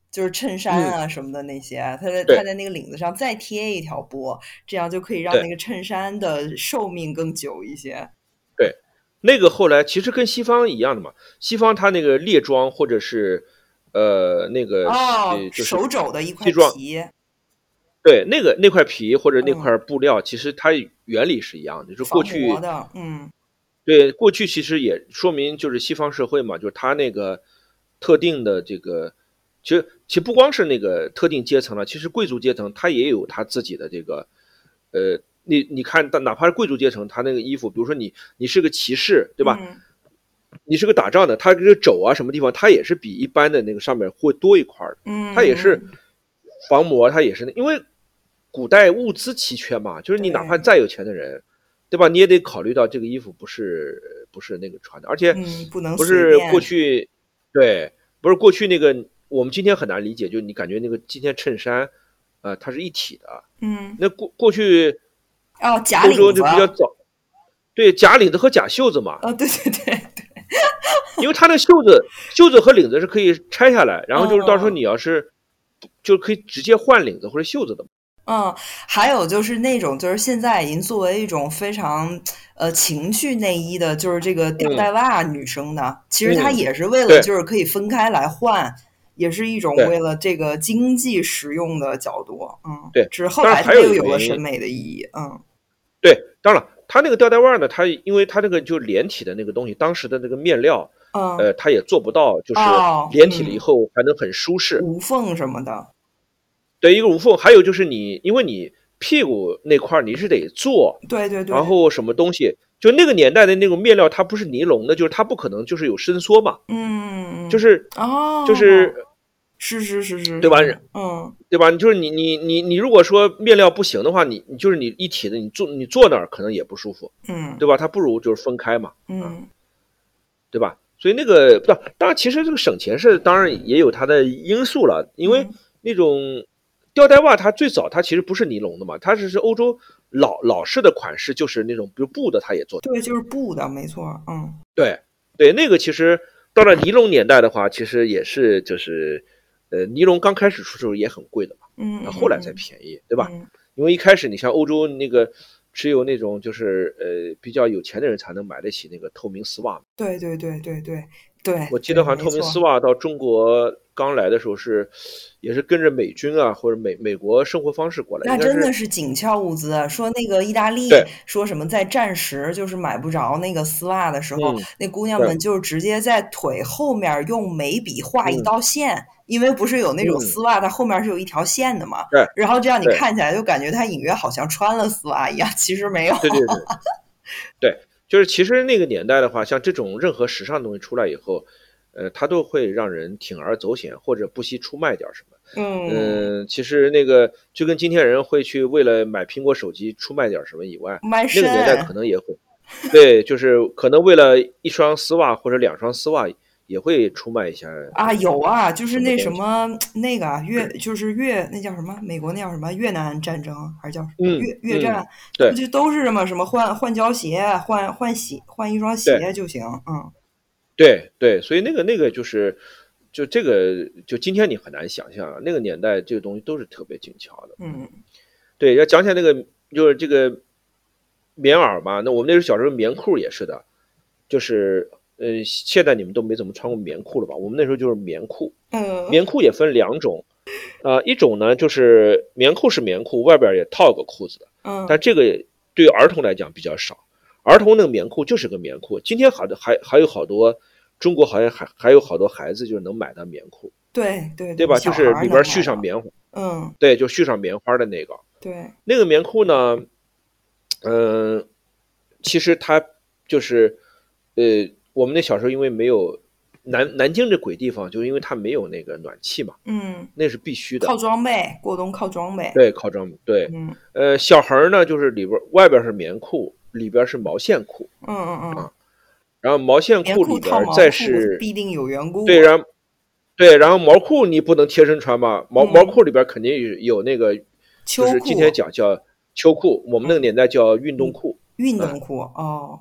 就是衬衫啊什么的那些，他在他在那个领子上再贴一条布，这样就可以让那个衬衫的寿命更久一些。对，那个后来其实跟西方一样的嘛，西方它那个列装或者是呃那个哦手肘的一块皮，对，那个那块皮或者那块布料，其实它原理是一样的，就是过去的，嗯，对，过去其实也说明就是西方社会嘛，就是它那个特定的这个。其实，其实不光是那个特定阶层了，其实贵族阶层他也有他自己的这个，呃，你你看，哪怕是贵族阶层，他那个衣服，比如说你你是个骑士，对吧？你是个打仗的，他这个肘啊什么地方，他也是比一般的那个上面会多一块的。嗯，他也是防磨，他也是因为古代物资奇缺嘛，就是你哪怕再有钱的人，对吧？你也得考虑到这个衣服不是不是那个穿的，而且不能不是过去对，不是过去那个。我们今天很难理解，就你感觉那个今天衬衫，呃，它是一体的。嗯。那过过去，哦，假领子。欧洲就比较早，对，假领子和假袖子嘛。哦，对对对对。因为它那袖子、袖子和领子是可以拆下来，然后就是到时候你要是，就可以直接换领子或者袖子的。嗯，还有就是那种，就是现在已经作为一种非常呃情趣内衣的，就是这个吊带袜，女生的，其实它也是为了就是可以分开来换。也是一种为了这个经济实用的角度，嗯，对，只是后来它又有了审美的意义，嗯，对，当然了，它那个吊带袜呢，它因为它那个就连体的那个东西，当时的那个面料，嗯，呃，它也做不到，就是连体了以后还能很舒适，无缝什么的，对，一个无缝，还有就是你，因为你屁股那块你是得做，对对对，然后什么东西，就那个年代的那种面料，它不是尼龙的，就是它不可能就是有伸缩嘛，嗯，就是哦，就是。是是是是，对吧？嗯，对吧？就是你你你你如果说面料不行的话，你你就是你一体的，你坐你坐那儿可能也不舒服，嗯，对吧？它不如就是分开嘛，嗯，对吧？所以那个不，当然其实这个省钱是当然也有它的因素了，因为那种吊带袜它最早它其实不是尼龙的嘛，它只是欧洲老老式的款式，就是那种比如布的，它也做，对，就是布的，没错，嗯，对对，那个其实到了尼龙年代的话，其实也是就是呃，尼龙刚开始出时候也很贵的嘛，嗯，后来才便宜，对吧？因为一开始你像欧洲那个。只有那种就是呃比较有钱的人才能买得起那个透明丝袜。对对对对对对。我记得好像透明丝袜到中国刚来的时候是，也是跟着美军啊或者美美国生活方式过来。那真的是紧俏物资。说那个意大利说什么在战时就是买不着那个丝袜的时候，那姑娘们就是直接在腿后面用眉笔画一道线。因为不是有那种丝袜，它后面是有一条线的嘛？对。然后这样你看起来就感觉它隐约好像穿了丝袜一样，其实没有。对对对。对，就是其实那个年代的话，像这种任何时尚东西出来以后，呃，它都会让人铤而走险或者不惜出卖点什么。嗯。嗯，其实那个就跟今天人会去为了买苹果手机出卖点什么以外，那个年代可能也会。对，就是可能为了一双丝袜或者两双丝袜。也会出卖一下啊，有啊，就是那什么那个越就是越那叫什么美国那叫什么越南战争还是叫越越战，对，就都是什么什么换换胶鞋，换换鞋换一双鞋就行，嗯，对对，所以那个那个就是就这个就今天你很难想象，那个年代这个东西都是特别精巧的，嗯，对，要讲起来那个就是这个棉袄嘛，那我们那时候小时候棉裤也是的，就是。呃，现在你们都没怎么穿过棉裤了吧？我们那时候就是棉裤，嗯，棉裤也分两种，呃，一种呢就是棉裤是棉裤，外边也套个裤子的，嗯，但这个对儿童来讲比较少，儿童那个棉裤就是个棉裤。今天好的还还有好多，中国好像还还有好多孩子就是能买到棉裤，对对对吧？就是里边续上棉花，嗯，对，就续上棉花的那个，对，那个棉裤呢，嗯，其实它就是，呃。我们那小时候因为没有南南京这鬼地方，就是因为它没有那个暖气嘛，嗯，那是必须的，靠装备过冬靠装备，对，靠装备，对，嗯，呃，小孩儿呢就是里边外边是棉裤，里边是毛线裤，嗯嗯嗯，啊，然后毛线裤里边再是必定有缘故，对，然后对，然后毛裤你不能贴身穿嘛，毛毛裤里边肯定有有那个，就是今天讲叫秋裤，我们那个年代叫运动裤，运动裤哦。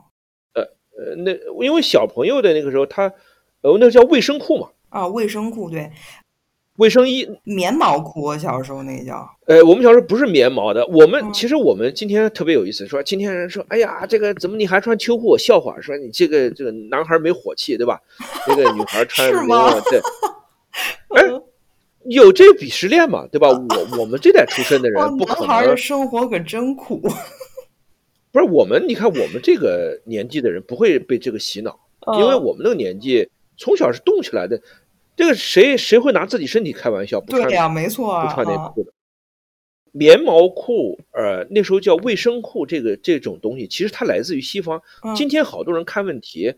呃，那因为小朋友的那个时候，他，呃，那叫卫生裤嘛。啊，卫生裤对，卫生衣，棉毛裤。我小时候那叫。呃，我们小时候不是棉毛的。我们其实我们今天特别有意思，说今天人说，哎呀，这个怎么你还穿秋裤？笑话，说你这个这个男孩没火气，对吧？那个女孩穿棉毛，对。哎，有这鄙视链嘛？对吧？我我们这代出身的人，不可能。男孩的生活可真苦。不是我们，你看我们这个年纪的人不会被这个洗脑，因为我们那个年纪从小是动起来的。这个谁谁会拿自己身体开玩笑？不对呀，没错，不穿内裤的。棉毛裤，呃，那时候叫卫生裤，这个这种东西其实它来自于西方。今天好多人看问题，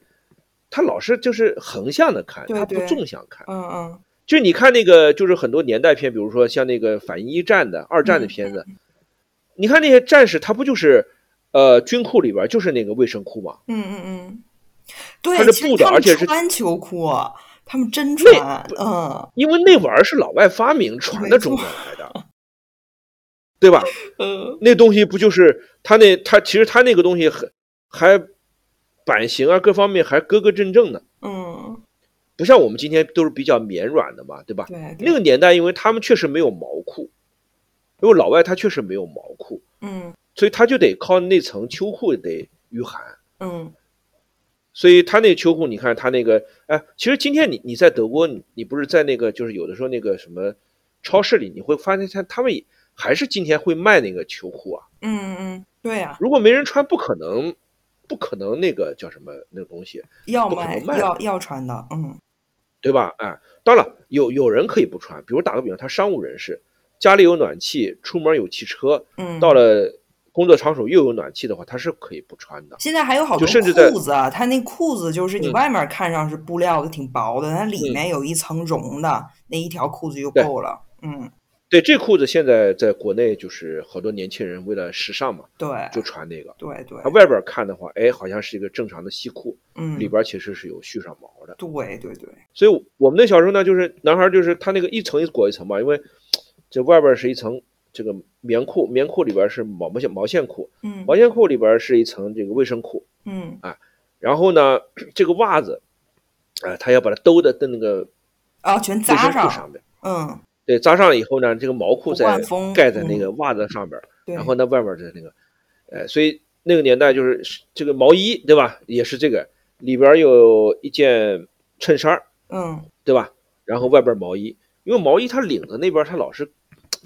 他老是就是横向的看，他不纵向看。嗯嗯。就你看那个，就是很多年代片，比如说像那个反一战的、二战的片子，你看那些战士，他不就是？呃，军裤里边就是那个卫生裤嘛。嗯嗯嗯，对，它是布的，而且是穿秋裤，他们真穿。嗯，因为那玩意儿是老外发明传到中国来的，对吧？嗯，那东西不就是他那他其实他那个东西很还版型啊各方面还格格正正的。嗯，不像我们今天都是比较绵软的嘛，对吧？对，那个年代因为他们确实没有毛裤，因为老外他确实没有毛裤。嗯。所以他就得靠那层秋裤得御寒，嗯，所以他那秋裤，你看他那个，哎，其实今天你你在德国，你你不是在那个就是有的时候那个什么超市里，你会发现他他们还是今天会卖那个秋裤啊，嗯嗯，对呀，如果没人穿，不可能，不可能那个叫什么那个东西要卖要要穿的，嗯，对吧？哎，当然有有人可以不穿，比如打个比方，他商务人士家里有暖气，出门有汽车，嗯，到了。工作场所又有暖气的话，他是可以不穿的。现在还有好多裤子啊，他那裤子就是你外面看上是布料的，挺薄的，它里面有一层绒的，那一条裤子就够了。嗯，对，这裤子现在在国内就是好多年轻人为了时尚嘛，对，就穿那个。对对。它外边看的话，哎，好像是一个正常的西裤，嗯，里边其实是有续上毛的。对对对。所以我们那小时候呢，就是男孩就是他那个一层一裹一层嘛，因为这外边是一层。这个棉裤，棉裤里边是毛毛线毛线裤，嗯，毛线裤里边是一层这个卫生裤，嗯，啊，然后呢，这个袜子，啊，他要把它兜的在那个啊，全扎上上面，嗯，对，扎上了以后呢，这个毛裤再盖在那个袜子上边，然后呢，外边的那个，呃，所以那个年代就是这个毛衣，对吧？也是这个里边有一件衬衫，嗯，对吧？然后外边毛衣，因为毛衣它领子那边它老是。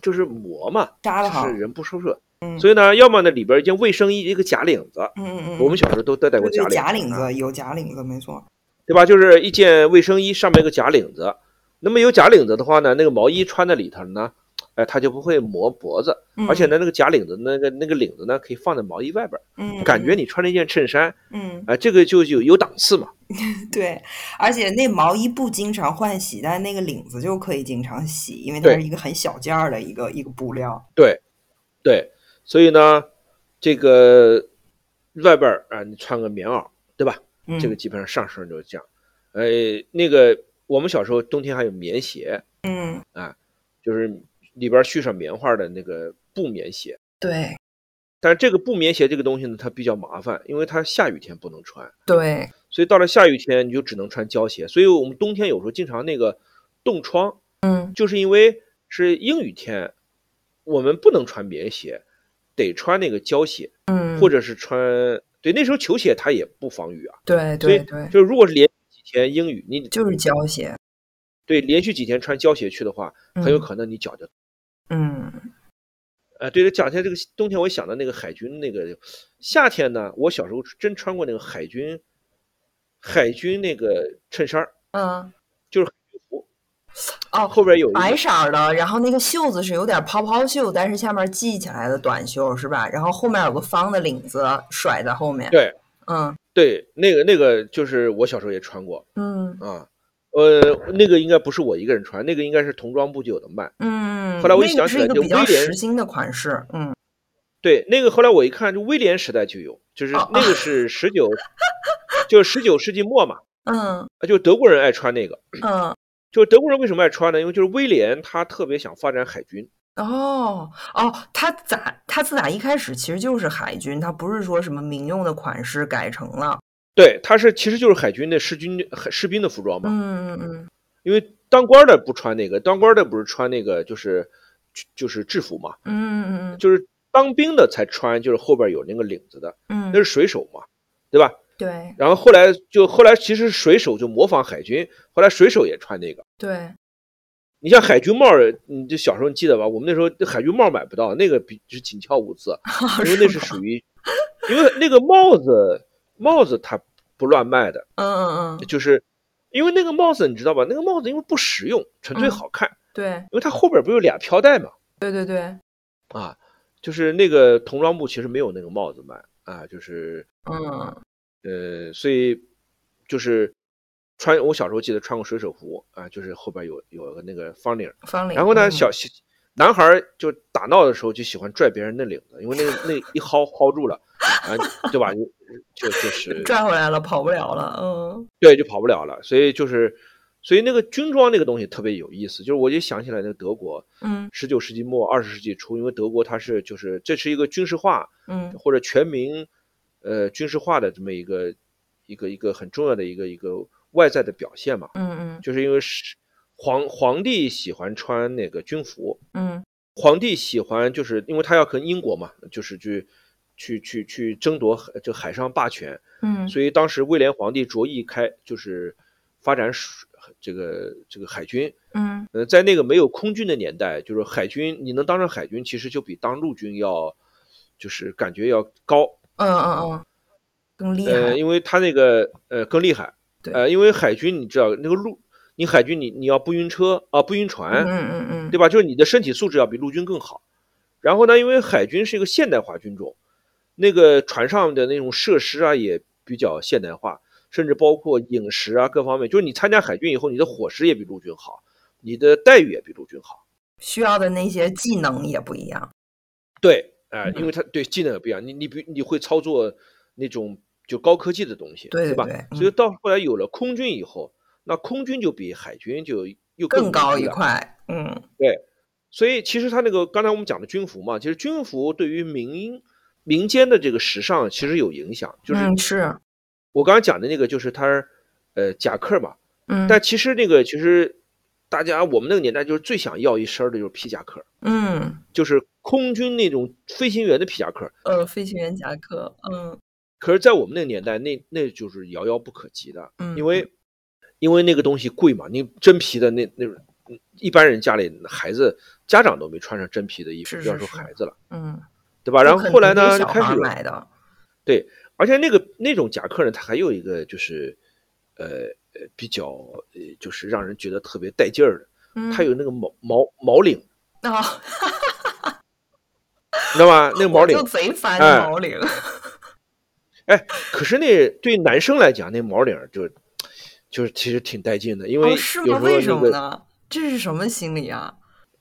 就是磨嘛，就是人不收摄，所以呢，要么呢里边一件卫生衣，一个假领子，嗯嗯嗯，我们小时候都都戴过假领子假领子，有假领子，没错，对吧？就是一件卫生衣上面一个假领子，那么有假领子的话呢，那个毛衣穿在里头呢。哎，它就不会磨脖子，而且呢，那个假领子，那个那个领子呢，可以放在毛衣外边，嗯，感觉你穿了一件衬衫，嗯，哎，这个就有有档次嘛。对，而且那毛衣不经常换洗，但那个领子就可以经常洗，因为它是一个很小件儿的一个一个布料。对，对，所以呢，这个外边啊，你穿个棉袄，对吧？这个基本上上身就是这样。呃，那个我们小时候冬天还有棉鞋，嗯，啊，就是。里边续上棉花的那个布棉鞋，对，但是这个布棉鞋这个东西呢，它比较麻烦，因为它下雨天不能穿，对，所以到了下雨天你就只能穿胶鞋，所以我们冬天有时候经常那个冻疮，嗯，就是因为是阴雨天，我们不能穿棉鞋，得穿那个胶鞋，嗯，或者是穿，对，那时候球鞋它也不防雨啊，对。对对，就如果是连几天阴雨，你就是胶鞋，对，连续几天穿胶鞋去的话，很有可能你脚就。嗯，呃，对了，讲一下这个冬天，我想到那个海军那个夏天呢，我小时候真穿过那个海军海军那个衬衫嗯，就是海军服，哦，后边有白色的，然后那个袖子是有点泡泡袖，但是下面系起来的短袖是吧？然后后面有个方的领子甩在后面，对，嗯，对，那个那个就是我小时候也穿过，嗯啊。呃，那个应该不是我一个人穿，那个应该是童装部就有的卖。嗯，后来我一想起来，就威廉时兴的款式。嗯，对，那个后来我一看，就威廉时代就有，就是那个是十九，就十九世纪末嘛。嗯，就德国人爱穿那个。嗯，就德国人为什么爱穿呢？因为就是威廉他特别想发展海军。哦哦，他咋他自打一开始其实就是海军，他不是说什么民用的款式改成了。对，他是其实就是海军的士军士兵的服装嘛。嗯嗯嗯。因为当官的不穿那个，当官的不是穿那个就是就是制服嘛。嗯嗯嗯。就是当兵的才穿，就是后边有那个领子的。嗯。那是水手嘛，对吧？对。然后后来就后来其实水手就模仿海军，后来水手也穿那个。对。你像海军帽，你就小时候你记得吧？我们那时候海军帽买不到，那个比是紧俏物资，因为那是属于，因为那个帽子。帽子它不乱卖的，嗯嗯嗯，就是因为那个帽子你知道吧？那个帽子因为不实用，纯粹好看，对，因为它后边不有俩飘带嘛，对对对，啊，就是那个童装部其实没有那个帽子卖啊，就是，嗯，呃，所以就是穿我小时候记得穿过水手服啊，就是后边有有个那个方领，方领，然后呢小男孩就打闹的时候就喜欢拽别人的领子，因为那个 那一薅薅住了，啊，对吧？就就是 拽回来了，跑不了了，嗯，对，就跑不了了。所以就是，所以那个军装那个东西特别有意思。就是我就想起来那个德国，嗯，十九世纪末二十世纪初，因为德国它是就是这是一个军事化，嗯，或者全民，呃，军事化的这么一个一个一个很重要的一个一个外在的表现嘛，嗯嗯，就是因为是皇皇帝喜欢穿那个军服，嗯，皇帝喜欢就是因为他要跟英国嘛，就是去。去去去争夺这海上霸权，嗯，所以当时威廉皇帝着意开就是发展水这个这个海军，嗯，呃，在那个没有空军的年代，就是海军你能当上海军，其实就比当陆军要就是感觉要高，嗯嗯嗯，更厉。害，呃，因为他那个呃更厉害，对，呃，因为海军你知道那个陆你海军你你要不晕车啊不晕船，嗯嗯嗯，对吧？就是你的身体素质要比陆军更好，然后呢，因为海军是一个现代化军种。那个船上的那种设施啊也比较现代化，甚至包括饮食啊各方面，就是你参加海军以后，你的伙食也比陆军好，你的待遇也比陆军好，需要的那些技能也不一样。对，哎，因为他对技能也不一样，你你比你会操作那种就高科技的东西，对吧？所以到后来有了空军以后，那空军就比海军就又更高一块，嗯，对。所以其实他那个刚才我们讲的军服嘛，其实军服对于民民间的这个时尚其实有影响，就是是。我刚才讲的那个就是他呃夹克嘛，嗯，但其实那个其实大家我们那个年代就是最想要一身的就是皮夹克，嗯，就是空军那种飞行员的皮夹克，呃，飞行员夹克，嗯，可是，在我们那个年代，那那就是遥遥不可及的，嗯，因为因为那个东西贵嘛，你真皮的那那种。一般人家里孩子家长都没穿上真皮的衣服，不要说孩子了，嗯，对吧？然后后来呢，就开始买的，对，而且那个那种夹克呢，它还有一个就是，呃呃，比较呃，就是让人觉得特别带劲儿的，它有那个毛毛毛领。啊，知道吗？那个毛领。就贼烦毛领，哎，可是那对男生来讲，那毛领就就是其实挺带劲的，因为是吗为什么呢。这是什么心理啊？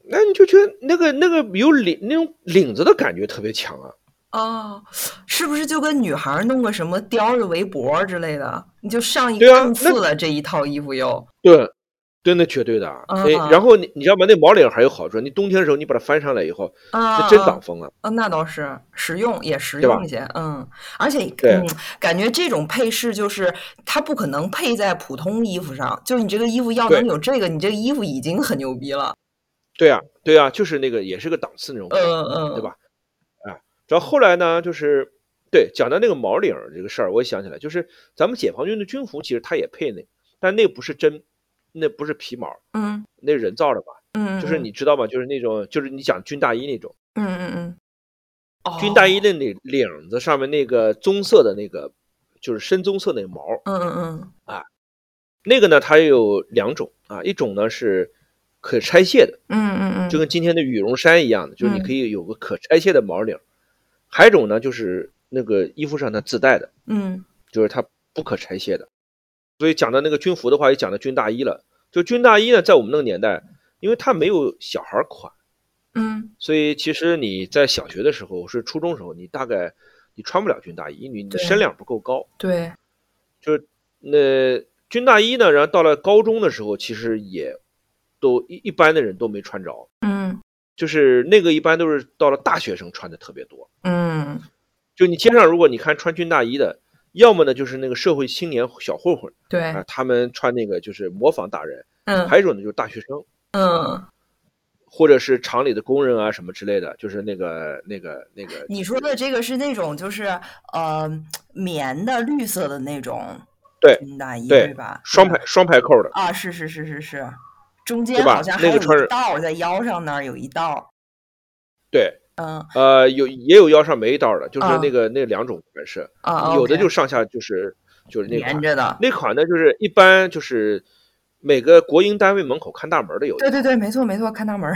那你就觉得那个那个有领那种领子的感觉特别强啊！哦，是不是就跟女孩弄个什么叼着围脖之类的？你就上一个档次的这一套衣服又对。对，那绝对的。哎，然后你你知道吗？那毛领还有好处，你冬天的时候你把它翻上来以后，那真挡风啊。啊，那倒是实用，也实用一些。嗯，而且嗯，感觉这种配饰就是它不可能配在普通衣服上，就是你这个衣服要能有这个，你这个衣服已经很牛逼了。对啊，对啊，就是那个也是个档次那种，嗯嗯，对吧？啊，然后后来呢，就是对讲到那个毛领这个事儿，我也想起来，就是咱们解放军的军服其实它也配那，但那不是真。那不是皮毛，嗯，那人造的吧，嗯，就是你知道吗？就是那种，就是你讲军大衣那种，嗯嗯嗯，军大衣的那领子上面那个棕色的那个，就是深棕色那个毛，嗯嗯嗯，啊，那个呢，它有两种啊，一种呢是可拆卸的，嗯嗯嗯，就跟今天的羽绒衫一样的，就是你可以有个可拆卸的毛领，还有一种呢就是那个衣服上它自带的，嗯，就是它不可拆卸的。所以讲到那个军服的话，也讲到军大衣了。就军大衣呢，在我们那个年代，因为它没有小孩款，嗯，所以其实你在小学的时候，是初中时候，你大概你穿不了军大衣，因为你的身量不够高。对，就是那军大衣呢，然后到了高中的时候，其实也都一一般的人都没穿着。嗯，就是那个一般都是到了大学生穿的特别多。嗯，就你街上如果你看穿军大衣的。要么呢，就是那个社会青年小混混，对啊，他们穿那个就是模仿大人，嗯，还有一种呢就是大学生，嗯，或者是厂里的工人啊什么之类的，就是那个那个那个。你说的这个是那种就是呃棉的绿色的那种对大衣对吧？双排双排扣的啊，是是是是是，中间好像还有一道在腰上那儿有一道，对。嗯，呃，有也有腰上没一道的，就是那个那两种款式，啊，有的就上下就是就是那连着的。那款呢，就是一般就是每个国营单位门口看大门的有，对对对，没错没错，看大门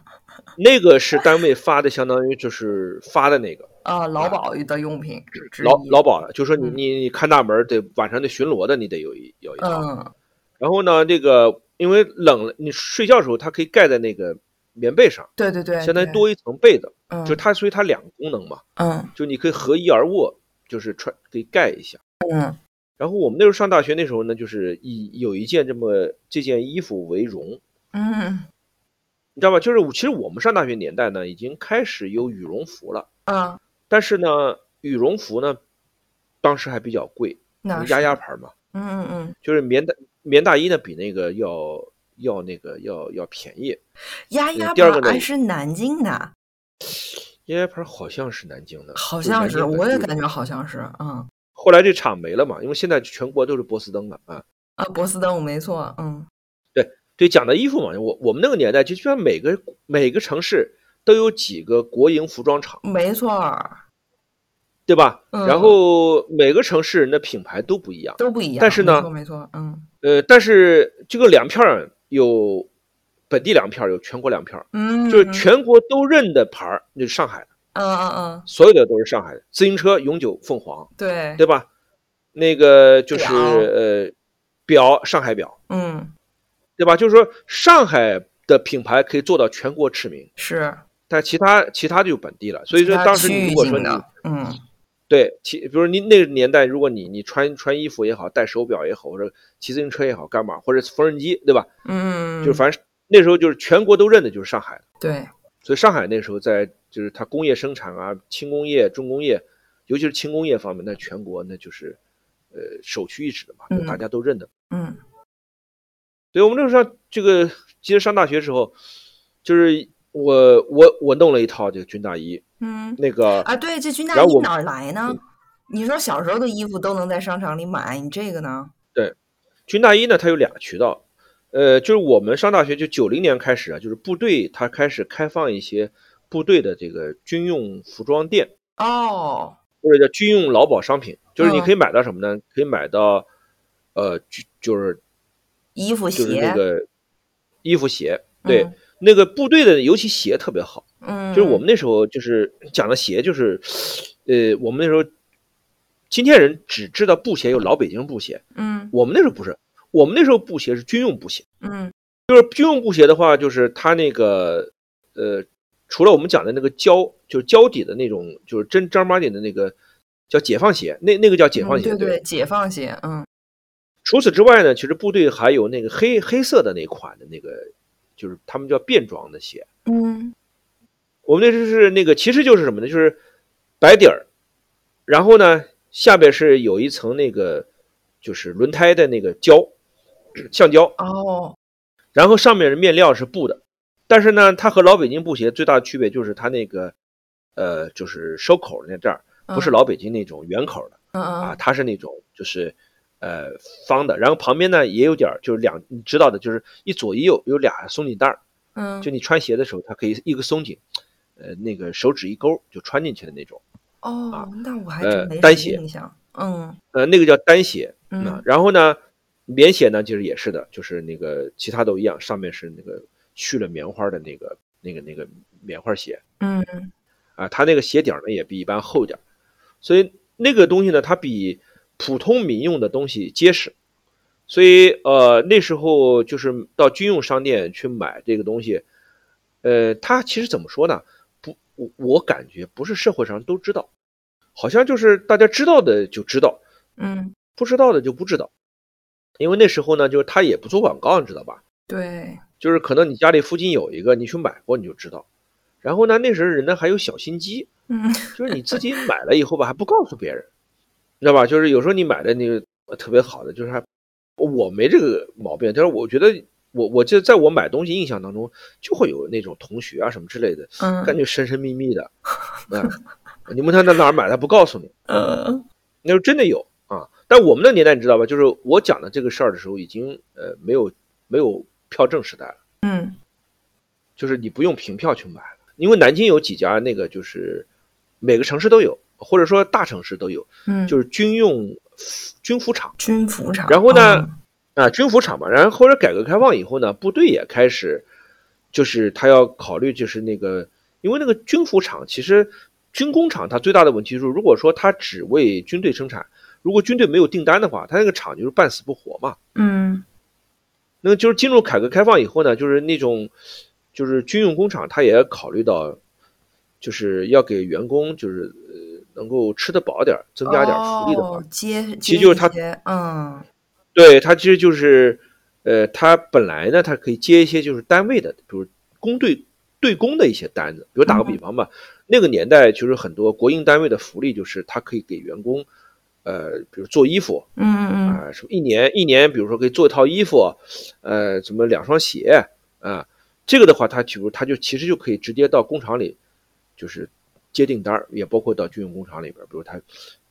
那个是单位发的，相当于就是发的那个啊，劳保的用品，劳劳保的，就说你你你看大门得晚上得巡逻的，你得有一有一套，嗯，然后呢，这个因为冷了，你睡觉的时候它可以盖在那个。棉被上，对对对，相当于多一层被子，嗯，就它，所以它两个功能嘛，嗯，就你可以合衣而卧，就是穿可以盖一下，嗯，然后我们那时候上大学那时候呢，就是以有一件这么这件衣服为荣，嗯，你知道吧？就是其实我们上大学年代呢，已经开始有羽绒服了，嗯，但是呢，羽绒服呢，当时还比较贵，鸭鸭牌嘛，嗯嗯嗯，就是棉大棉大衣呢，比那个要。要那个要要便宜，鸭鸭牌还是南京的，鸭鸭牌好像是南京的，好像是，我也感觉好像是，嗯。后来这厂没了嘛，因为现在全国都是波司登的啊。啊，波司登没错，嗯。对对，讲的衣服嘛，我我们那个年代就基本上每个每个城市都有几个国营服装厂，没错，对吧？然后每个城市人的品牌都不一样，都不一样。但是呢，没错没错，嗯。呃，但是这个粮票有本地粮票，有全国粮票，嗯，就是全国都认的牌儿，就是上海的，嗯嗯嗯，所有的都是上海的。自行车永久凤凰，对对吧？那个就是呃，表上海表，嗯，对吧？就是说上海的品牌可以做到全国驰名，是，但其他其他就本地了。所以说当时你如果说你，嗯，对，骑，比如你那个年代，如果你你穿穿衣服也好，戴手表也好，或者骑自行车也好，干嘛，或者缝纫机，对吧？嗯，就反正那时候就是全国都认的就是上海，对。所以上海那时候在就是它工业生产啊，轻工业、重工业，尤其是轻工业方面，那全国那就是。呃，首屈一指的嘛，大家都认的。嗯，对，我们那时候上这个，其实上大学时候，就是我我我弄了一套这个军大衣。嗯，那个啊，对，这军大衣哪儿来呢？你说小时候的衣服都能在商场里买，你这个呢？对，军大衣呢，它有两个渠道。呃，就是我们上大学就九零年开始啊，就是部队它开始开放一些部队的这个军用服装店。哦。或者叫军用劳保商品，就是你可以买到什么呢？可以买到，呃，就就是衣服鞋，就是那个衣服鞋。对，那个部队的尤其鞋特别好。嗯，就是我们那时候就是讲的鞋，就是呃，我们那时候今天人只知道布鞋有老北京布鞋。嗯，我们那时候不是，我们那时候布鞋是军用布鞋。嗯，就是军用布鞋的话，就是它那个呃。除了我们讲的那个胶，就是胶底的那种，就是真正儿八经的那个叫解放鞋，那那个叫解放鞋，对对，解放鞋，嗯。除此之外呢，其实部队还有那个黑黑色的那款的那个，就是他们叫便装的鞋，嗯。我们那是那个，其实就是什么呢？就是白底儿，然后呢下边是有一层那个就是轮胎的那个胶，橡胶哦，然后上面的面料是布的。但是呢，它和老北京布鞋最大的区别就是它那个，呃，就是收口那这儿不是老北京那种圆口的，啊，它是那种就是，呃，方的。然后旁边呢也有点就是两，你知道的，就是一左一右有俩松紧带儿，嗯，就你穿鞋的时候它可以一个松紧，呃，那个手指一勾就穿进去的那种。哦，那我还真没单鞋印象。嗯，呃，那个叫单鞋。嗯，然后呢，棉鞋呢其实也是的，就是那个其他都一样，上面是那个。去了棉花的那个、那个、那个棉花鞋，嗯，啊，它那个鞋底呢也比一般厚点所以那个东西呢，它比普通民用的东西结实，所以呃，那时候就是到军用商店去买这个东西，呃，它其实怎么说呢？不，我我感觉不是社会上都知道，好像就是大家知道的就知道，嗯，不知道的就不知道，因为那时候呢，就是他也不做广告，你知道吧？对。就是可能你家里附近有一个，你去买过你就知道。然后呢，那时候人呢还有小心机，嗯，就是你自己买了以后吧，还不告诉别人，知道吧？就是有时候你买的那个特别好的，就是还我没这个毛病。但是我觉得我我记得在我买东西印象当中，就会有那种同学啊什么之类的，嗯，感觉神神秘秘的，嗯，你问他在哪儿买，他不告诉你，嗯，那时候真的有啊。但我们的年代你知道吧？就是我讲的这个事儿的时候，已经呃没有没有。票证时代了，嗯，就是你不用凭票去买了，因为南京有几家那个，就是每个城市都有，或者说大城市都有，嗯，就是军用军服厂，军服厂。然后呢，啊，军服厂嘛，然后后来改革开放以后呢，部队也开始，就是他要考虑，就是那个，因为那个军服厂其实军工厂它最大的问题是，如果说它只为军队生产，如果军队没有订单的话，它那个厂就是半死不活嘛，嗯。那就是进入改革开放以后呢，就是那种，就是军用工厂，它也考虑到，就是要给员工就是呃能够吃得饱点增加点福利的话，接其实就是他，嗯，对他其实就是，呃，他本来呢，他可以接一些就是单位的，比如工队对公的一些单子，比如打个比方吧，那个年代其实很多国营单位的福利就是他可以给员工。呃，比如做衣服，嗯嗯嗯，啊，什么一年一年，比如说可以做一套衣服，呃，什么两双鞋，啊，这个的话，他比如他就其实就可以直接到工厂里，就是接订单，也包括到军用工厂里边，比如他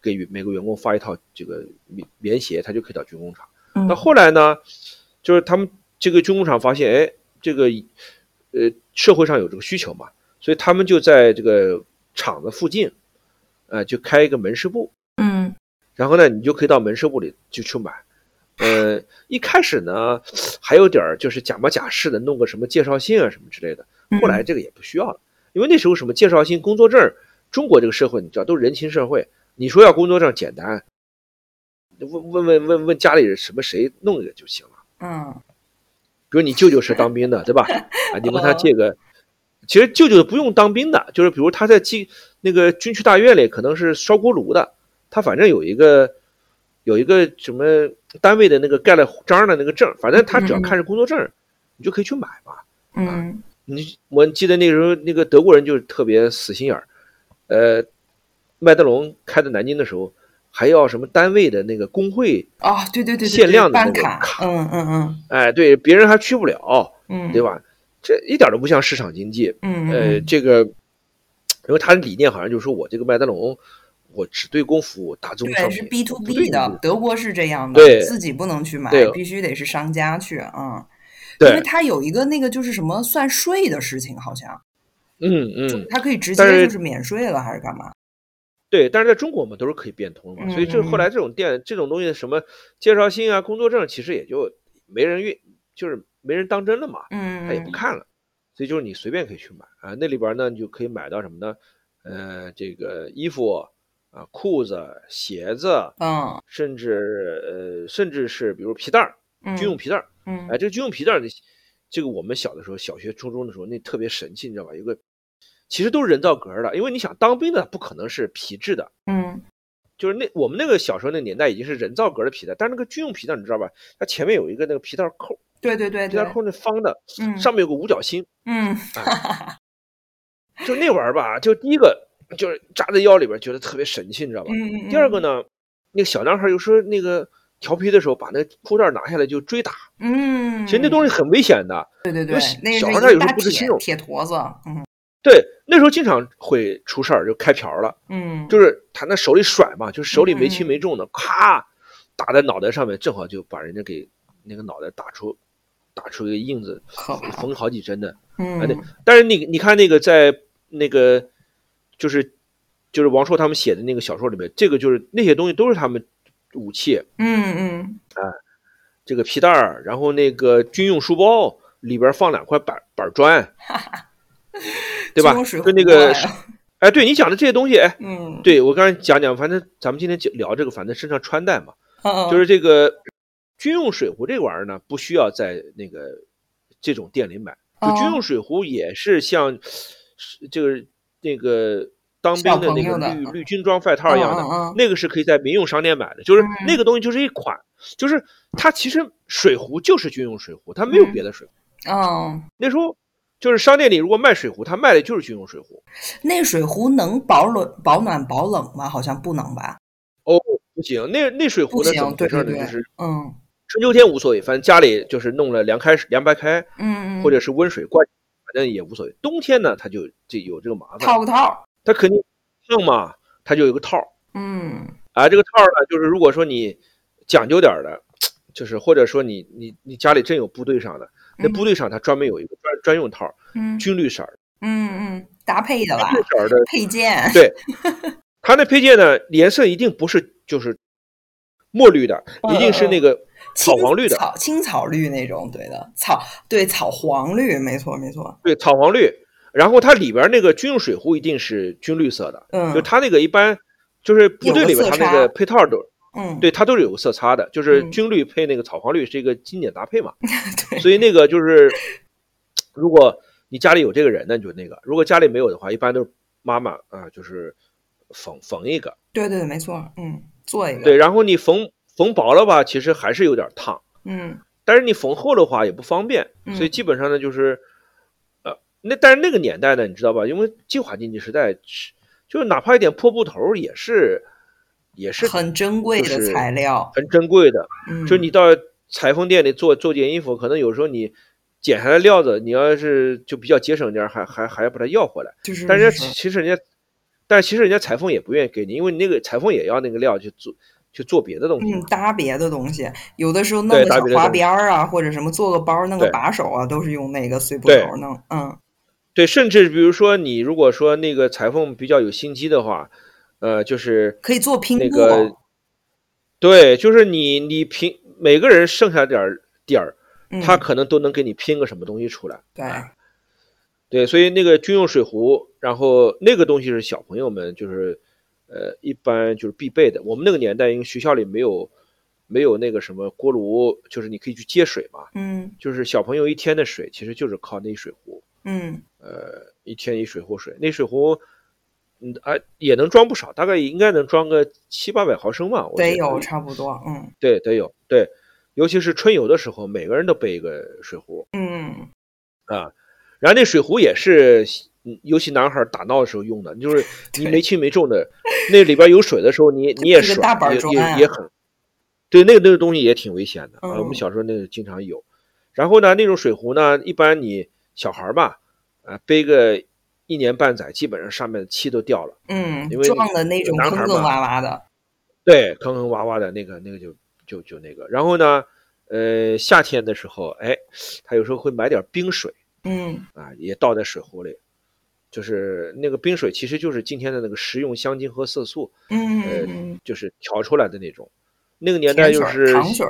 给每个员工发一套这个棉棉鞋，他就可以到军工厂。那后来呢，就是他们这个军工厂发现，哎，这个呃社会上有这个需求嘛，所以他们就在这个厂子附近，呃，就开一个门市部。嗯然后呢，你就可以到门市部里就去买。呃，一开始呢，还有点就是假模假式的弄个什么介绍信啊什么之类的。后来这个也不需要了，因为那时候什么介绍信、工作证中国这个社会，你知道都人情社会，你说要工作证简单，问问问问问家里人什么谁弄一个就行了。嗯，比如你舅舅是当兵的，对吧？啊，你问他借个，其实舅舅不用当兵的，就是比如他在军那个军区大院里可能是烧锅炉的，他反正有一个有一个什么单位的那个盖了章的那个证，反正他只要看着工作证，你就可以去买嘛。嗯，你我记得那时候那个德国人就是特别死心眼儿，呃，麦德龙开到南京的时候。还要什么单位的那个工会啊？对对对，限量的那个卡，嗯嗯嗯，哎，对，别人还去不了，嗯，对吧？这一点都不像市场经济，嗯呃，这个，因为他的理念好像就是说我这个麦德龙，我只对公服务，大众商品是 B to B 的，德国是这样的，对，自己不能去买，必须得是商家去啊，对，因为他有一个那个就是什么算税的事情，好像，嗯嗯，他可以直接就是免税了，还是干嘛？对，但是在中国我们都是可以变通的嘛，所以这后来这种店这种东西什么介绍信啊、工作证，其实也就没人运，就是没人当真了嘛，嗯，他也不看了，所以就是你随便可以去买啊，那里边呢你就可以买到什么呢？呃，这个衣服啊、裤子、鞋子，嗯，甚至呃，甚至是比如皮带儿，军用皮带儿，嗯，哎，这个军用皮带儿，这个我们小的时候，小学、初中的时候那特别神气，你知道吧？有个。其实都是人造革的，因为你想当兵的不可能是皮质的，嗯，就是那我们那个小时候那年代已经是人造革的皮带，但是那个军用皮带你知道吧？它前面有一个那个皮带扣，对对对，皮带扣那方的，嗯，上面有个五角星，嗯，就那玩意儿吧，就第一个就是扎在腰里边，觉得特别神气，你知道吧？嗯第二个呢，那个小男孩有时候那个调皮的时候，把那裤带拿下来就追打，嗯，其实那东西很危险的，对对对，小孩他有时候不知轻重，铁坨子，嗯。对，那时候经常会出事儿，就开瓢了。嗯，就是他那手里甩嘛，就手里没轻没重的，咔打在脑袋上面，正好就把人家给那个脑袋打出打出一个印子，缝好几针的。嗯，对。但是你你看那个在那个就是就是王朔他们写的那个小说里面，这个就是那些东西都是他们武器。嗯嗯。哎，这个皮带儿，然后那个军用书包里边放两块板板砖。对吧？跟那个，哎，对你讲的这些东西，哎，嗯，对我刚才讲讲，反正咱们今天聊这个，反正身上穿戴嘛，嗯，就是这个军用水壶这玩意儿呢，不需要在那个这种店里买，就军用水壶也是像，就是那个当兵的那个绿绿军装外套一样的，那个是可以在民用商店买的，就是那个东西就是一款，就是它其实水壶就是军用水壶，它没有别的水壶，哦，那时候。就是商店里如果卖水壶，他卖的就是军用水壶。那水壶能保暖、保暖、保冷吗？好像不能吧？哦，不行，那那水壶呢？怎么回事呢？就是嗯，春秋天无所谓，反正家里就是弄了凉开水凉白开，嗯嗯，或者是温水灌，反正也无所谓。冬天呢，它就就有这个麻烦。套个套，它肯定烫嘛，它就有个套。嗯，啊，这个套呢，就是如果说你讲究点的，就是或者说你你你家里真有部队上的。那部队上，它专门有一个专专用套，嗯，军绿色儿，嗯嗯，搭配的吧，绿色的配件，对，它那配件呢，颜色一定不是就是墨绿的，一定是那个草黄绿的，草青草绿那种，对的，草对草黄绿，没错没错，对草黄绿，然后它里边那个军用水壶一定是军绿色的，嗯，就它那个一般就是部队里面它那个配套都。嗯，对，它都是有个色差的，就是军绿配那个草黄绿是一个经典搭配嘛。对，所以那个就是，如果你家里有这个人，那就那个；如果家里没有的话，一般都是妈妈啊，就是缝缝一个。对对，没错，嗯，做一个。对，然后你缝缝薄了吧，其实还是有点烫。嗯，但是你缝厚的话也不方便，所以基本上呢就是，呃，那但是那个年代呢，你知道吧？因为计划经济时代，就是哪怕一点破布头也是。也是很珍贵的材料，很珍贵的。嗯，就你到裁缝店里做做件衣服，可能有时候你剪下来料子，你要是就比较节省点，还还还要把它要回来。就是，但是其实人家，但是其实人家裁缝也不愿意给你，因为你那个裁缝也要那个料去做去做别的东西，嗯，搭别的东西。有的时候弄个小花边儿啊，或者什么做个包，弄个把手啊，都是用那个碎布头弄。嗯，对，甚至比如说你如果说那个裁缝比较有心机的话。呃，就是可以做拼那个，对，就是你你拼每个人剩下点儿点儿，他可能都能给你拼个什么东西出来。对，对，所以那个军用水壶，然后那个东西是小朋友们就是，呃，一般就是必备的。我们那个年代，因为学校里没有没有那个什么锅炉，就是你可以去接水嘛。嗯。就是小朋友一天的水，其实就是靠那水壶。嗯。呃，一天一水壶水，那水壶，嗯啊，也能装不少，大概应该能装个七八百毫升吧。得有，差不多。嗯。对，得有。对。尤其是春游的时候，每个人都背一个水壶。嗯，啊，然后那水壶也是，尤其男孩打闹的时候用的，就是 你没轻没重的，那里边有水的时候，你 你也甩，也也也很，对，那个那个东西也挺危险的啊。我们小时候那个经常有。然后呢，那种水壶呢，一般你小孩吧，啊，背个一年半载，基本上上面的漆都掉了。嗯，因为撞的那种坑坑洼洼的。对，坑坑洼洼的那个那个就。就就那个，然后呢，呃，夏天的时候，哎，他有时候会买点冰水，嗯，啊，也倒在水壶里，就是那个冰水，其实就是今天的那个食用香精和色素，嗯，呃，就是调出来的那种。那个年代就是糖水，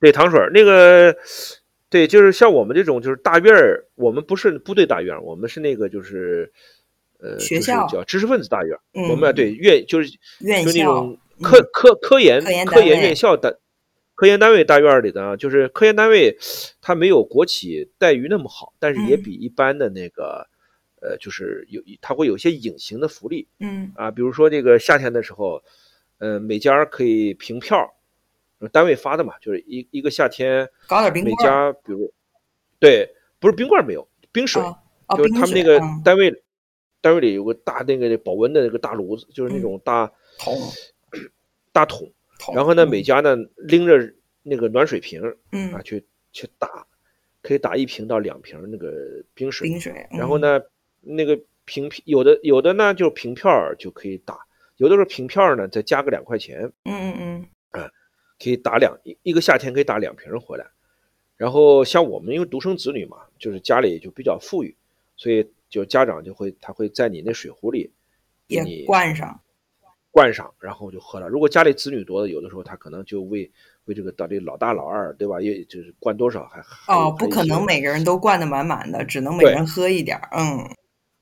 对糖水，那个对，就是像我们这种就是大院儿，我们不是部队大院儿，我们是那个就是呃学校叫知识分子大院儿，我们对院就是院就那种。科科科研科研院校的科研单位大院里的，就是科研单位，它没有国企待遇那么好，但是也比一般的那个，呃，就是有它会有些隐形的福利，嗯啊，比如说这个夏天的时候，呃，每家可以凭票，单位发的嘛，就是一一个夏天搞点冰每家比如对，不是冰棍没有冰水，就是他们那个单位单位里有个大那个保温的那个大炉子，就是那种大桶。大桶，然后呢，每家呢拎着那个暖水瓶，嗯啊，去去打，可以打一瓶到两瓶那个冰水。冰水。然后呢，那个瓶有的有的呢就瓶片就可以打，有的时候瓶片呢再加个两块钱。嗯嗯嗯。啊，可以打两一一个夏天可以打两瓶回来。然后像我们因为独生子女嘛，就是家里就比较富裕，所以就家长就会他会在你那水壶里给你灌上。灌上，然后就喝了。如果家里子女多的，有的时候他可能就为为这个到底老大老二，对吧？也就是灌多少还哦，不可能每个人都灌的满满的，只能每人喝一点嗯，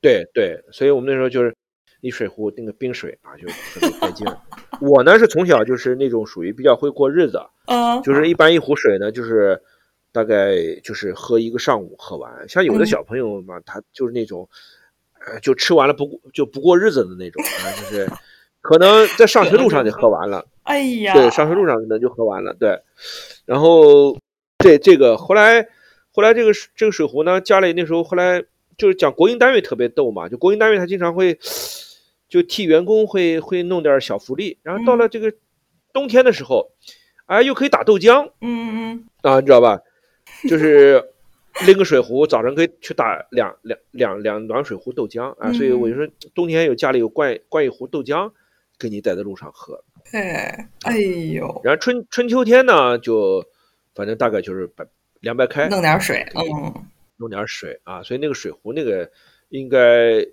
对对，所以我们那时候就是一水壶那个冰水啊，就特别带劲。我呢是从小就是那种属于比较会过日子，嗯，就是一般一壶水呢，就是大概就是喝一个上午喝完。像有的小朋友嘛，他就是那种，呃，就吃完了不就不过日子的那种啊，就是。可能在上学路上就喝完了，哎呀，对，上学路上可能就喝完了，对。然后，这这个后来，后来这个这个水壶呢，家里那时候后来就是讲国营单位特别逗嘛，就国营单位他经常会就替员工会会弄点小福利，然后到了这个冬天的时候，哎，又可以打豆浆，嗯嗯嗯，啊，你知道吧？就是 拎个水壶，早上可以去打两两两两暖水壶豆浆。啊，所以我。就说冬天有家里有灌灌一壶豆浆。给你带在路上喝，哎，哎呦，然后春春秋天呢，就反正大概就是白凉白开，弄点水，嗯，弄点水啊，所以那个水壶那个应该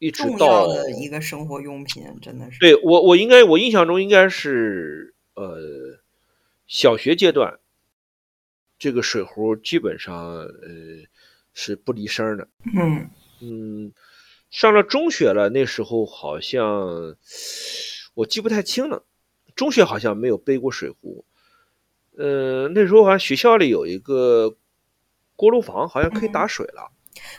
一直到一个生活用品，真的是。对我我应该我印象中应该是呃小学阶段，这个水壶基本上呃是不离身的，嗯嗯。上了中学了，那时候好像我记不太清了。中学好像没有背过水壶。呃，那时候好像学校里有一个锅炉房，好像可以打水了。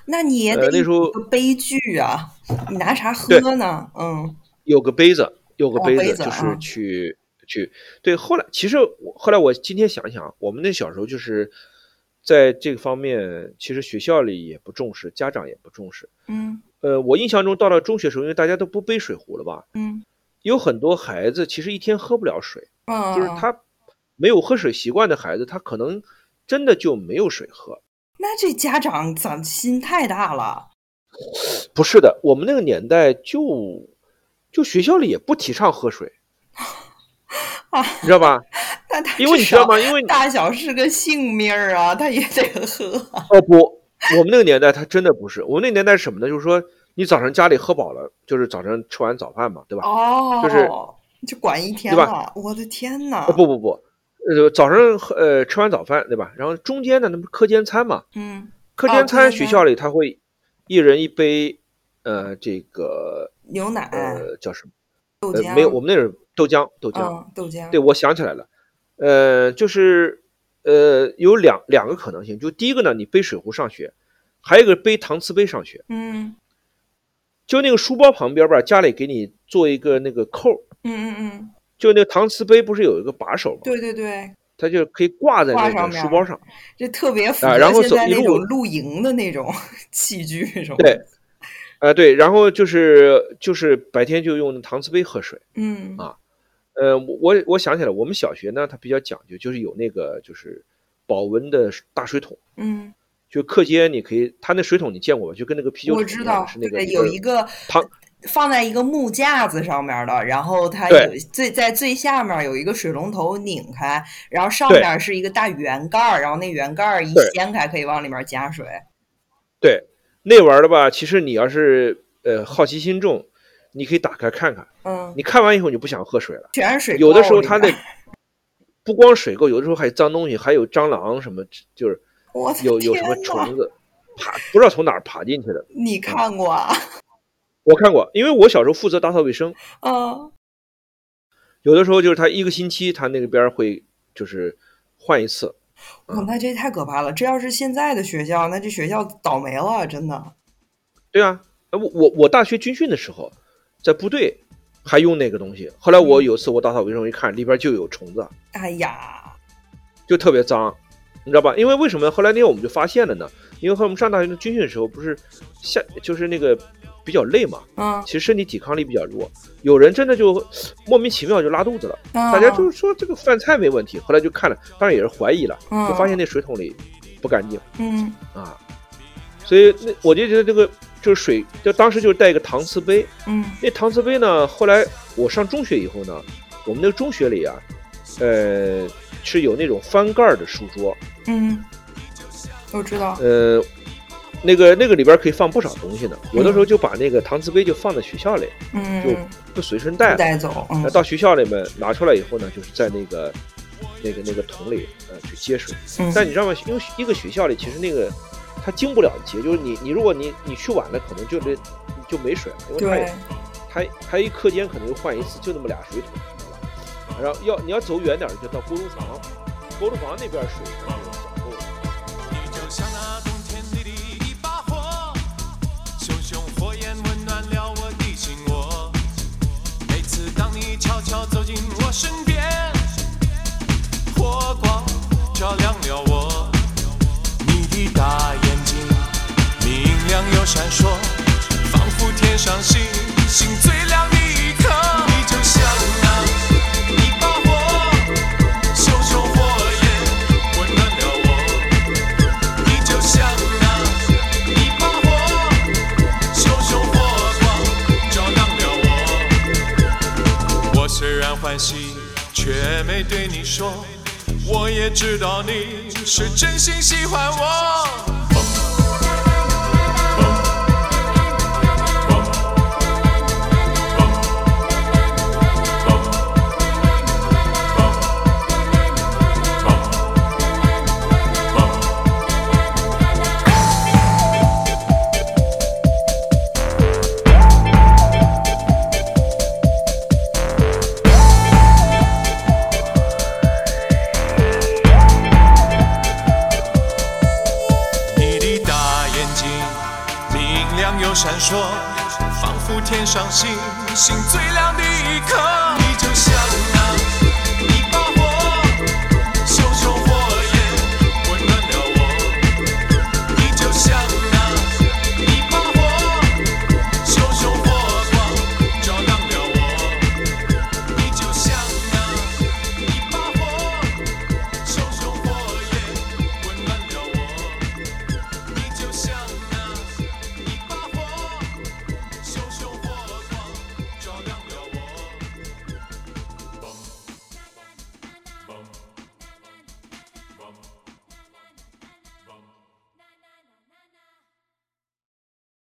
那你也得那时候杯具啊，你拿啥喝呢？嗯，有个杯子，有个杯子，就是去去。对，后来其实我后来我今天想想，我们那小时候就是在这个方面，其实学校里也不重视，家长也不重视。嗯。呃，我印象中到了中学时候，因为大家都不背水壶了吧？嗯，有很多孩子其实一天喝不了水，嗯，就是他没有喝水习惯的孩子，他可能真的就没有水喝。那这家长咋心太大了？不是的，我们那个年代就就学校里也不提倡喝水，啊，你知道吧？那他因为你知道吗？因为大小是个性命啊，他也得喝。哦不。我们那个年代，他真的不是。我们那个年代是什么呢？就是说，你早上家里喝饱了，就是早晨吃完早饭嘛，对吧？哦，就是就管一天吧？我的天哪！不不不，呃，早上喝呃吃完早饭，对吧？然后中间呢那不课间餐嘛？嗯，课间餐学校里他会一人一杯，呃，这个牛奶，呃，叫什么？豆浆？没有，我们那是豆浆，豆浆，豆浆。对，我想起来了，呃，就是呃，有两两个可能性，就第一个呢，你背水壶上学，还有一个背搪瓷杯上学。嗯。就那个书包旁边吧，家里给你做一个那个扣。嗯嗯嗯。就那个搪瓷杯不是有一个把手吗？对对对。它就可以挂在那个书包上，这特别符合现在那种露营的那种 器具，是吧？对，啊对，然后就是就是白天就用搪瓷杯喝水，嗯啊，呃，我我想起来，我们小学呢，它比较讲究，就是有那个就是保温的大水桶，嗯，就课间你可以，它那水桶你见过吧？就跟那个啤酒桶一样，是那个有一个汤。放在一个木架子上面的，然后它有最在最下面有一个水龙头拧开，然后上面是一个大圆盖儿，然后那圆盖儿一掀开可以往里面加水。对，那玩意儿的吧，其实你要是呃好奇心重，你可以打开看看。嗯。你看完以后你就不想喝水了。全是水。有的时候它那 不光水垢，有的时候还有脏东西，还有蟑螂什么，就是有有什么虫子爬，不知道从哪儿爬进去的。你看过啊？我看过，因为我小时候负责打扫卫生。啊，有的时候就是他一个星期，他那个边会就是换一次。哦，那这太可怕了！这要是现在的学校，那这学校倒霉了，真的。对啊，我我我大学军训的时候，在部队还用那个东西。后来我有次我打扫卫生，一看里边就有虫子。哎呀，就特别脏，你知道吧？因为为什么后来那天我们就发现了呢？因为和我们上大学的军训的时候，不是下就是那个。比较累嘛，嗯，其实身体抵抗力比较弱，有人真的就莫名其妙就拉肚子了，大家就是说这个饭菜没问题，后来就看了，当然也是怀疑了，就发现那水桶里不干净，嗯。啊，所以那我就觉得这个就是水，就当时就带一个搪瓷杯，嗯，那搪瓷杯呢，后来我上中学以后呢，我们那个中学里啊，呃，是有那种翻盖的书桌，嗯，我知道，呃。那个那个里边可以放不少东西呢，有的时候就把那个搪瓷杯就放在学校里，嗯，就不随身带，带走。那到学校里面拿出来以后呢，就是在那个那个那个桶里呃去接水。但你知道吗？因为一个学校里其实那个它经不了接，就是你你如果你你去晚了，可能就这就没水了，因为它也它它一课间可能就换一次，就那么俩水桶，知道吧？然后要你要走远点就到锅炉房，锅炉房那边水身边，火光照亮了我。你的大眼睛明亮又闪烁，仿佛天上星星也知道你是真心喜欢我。心醉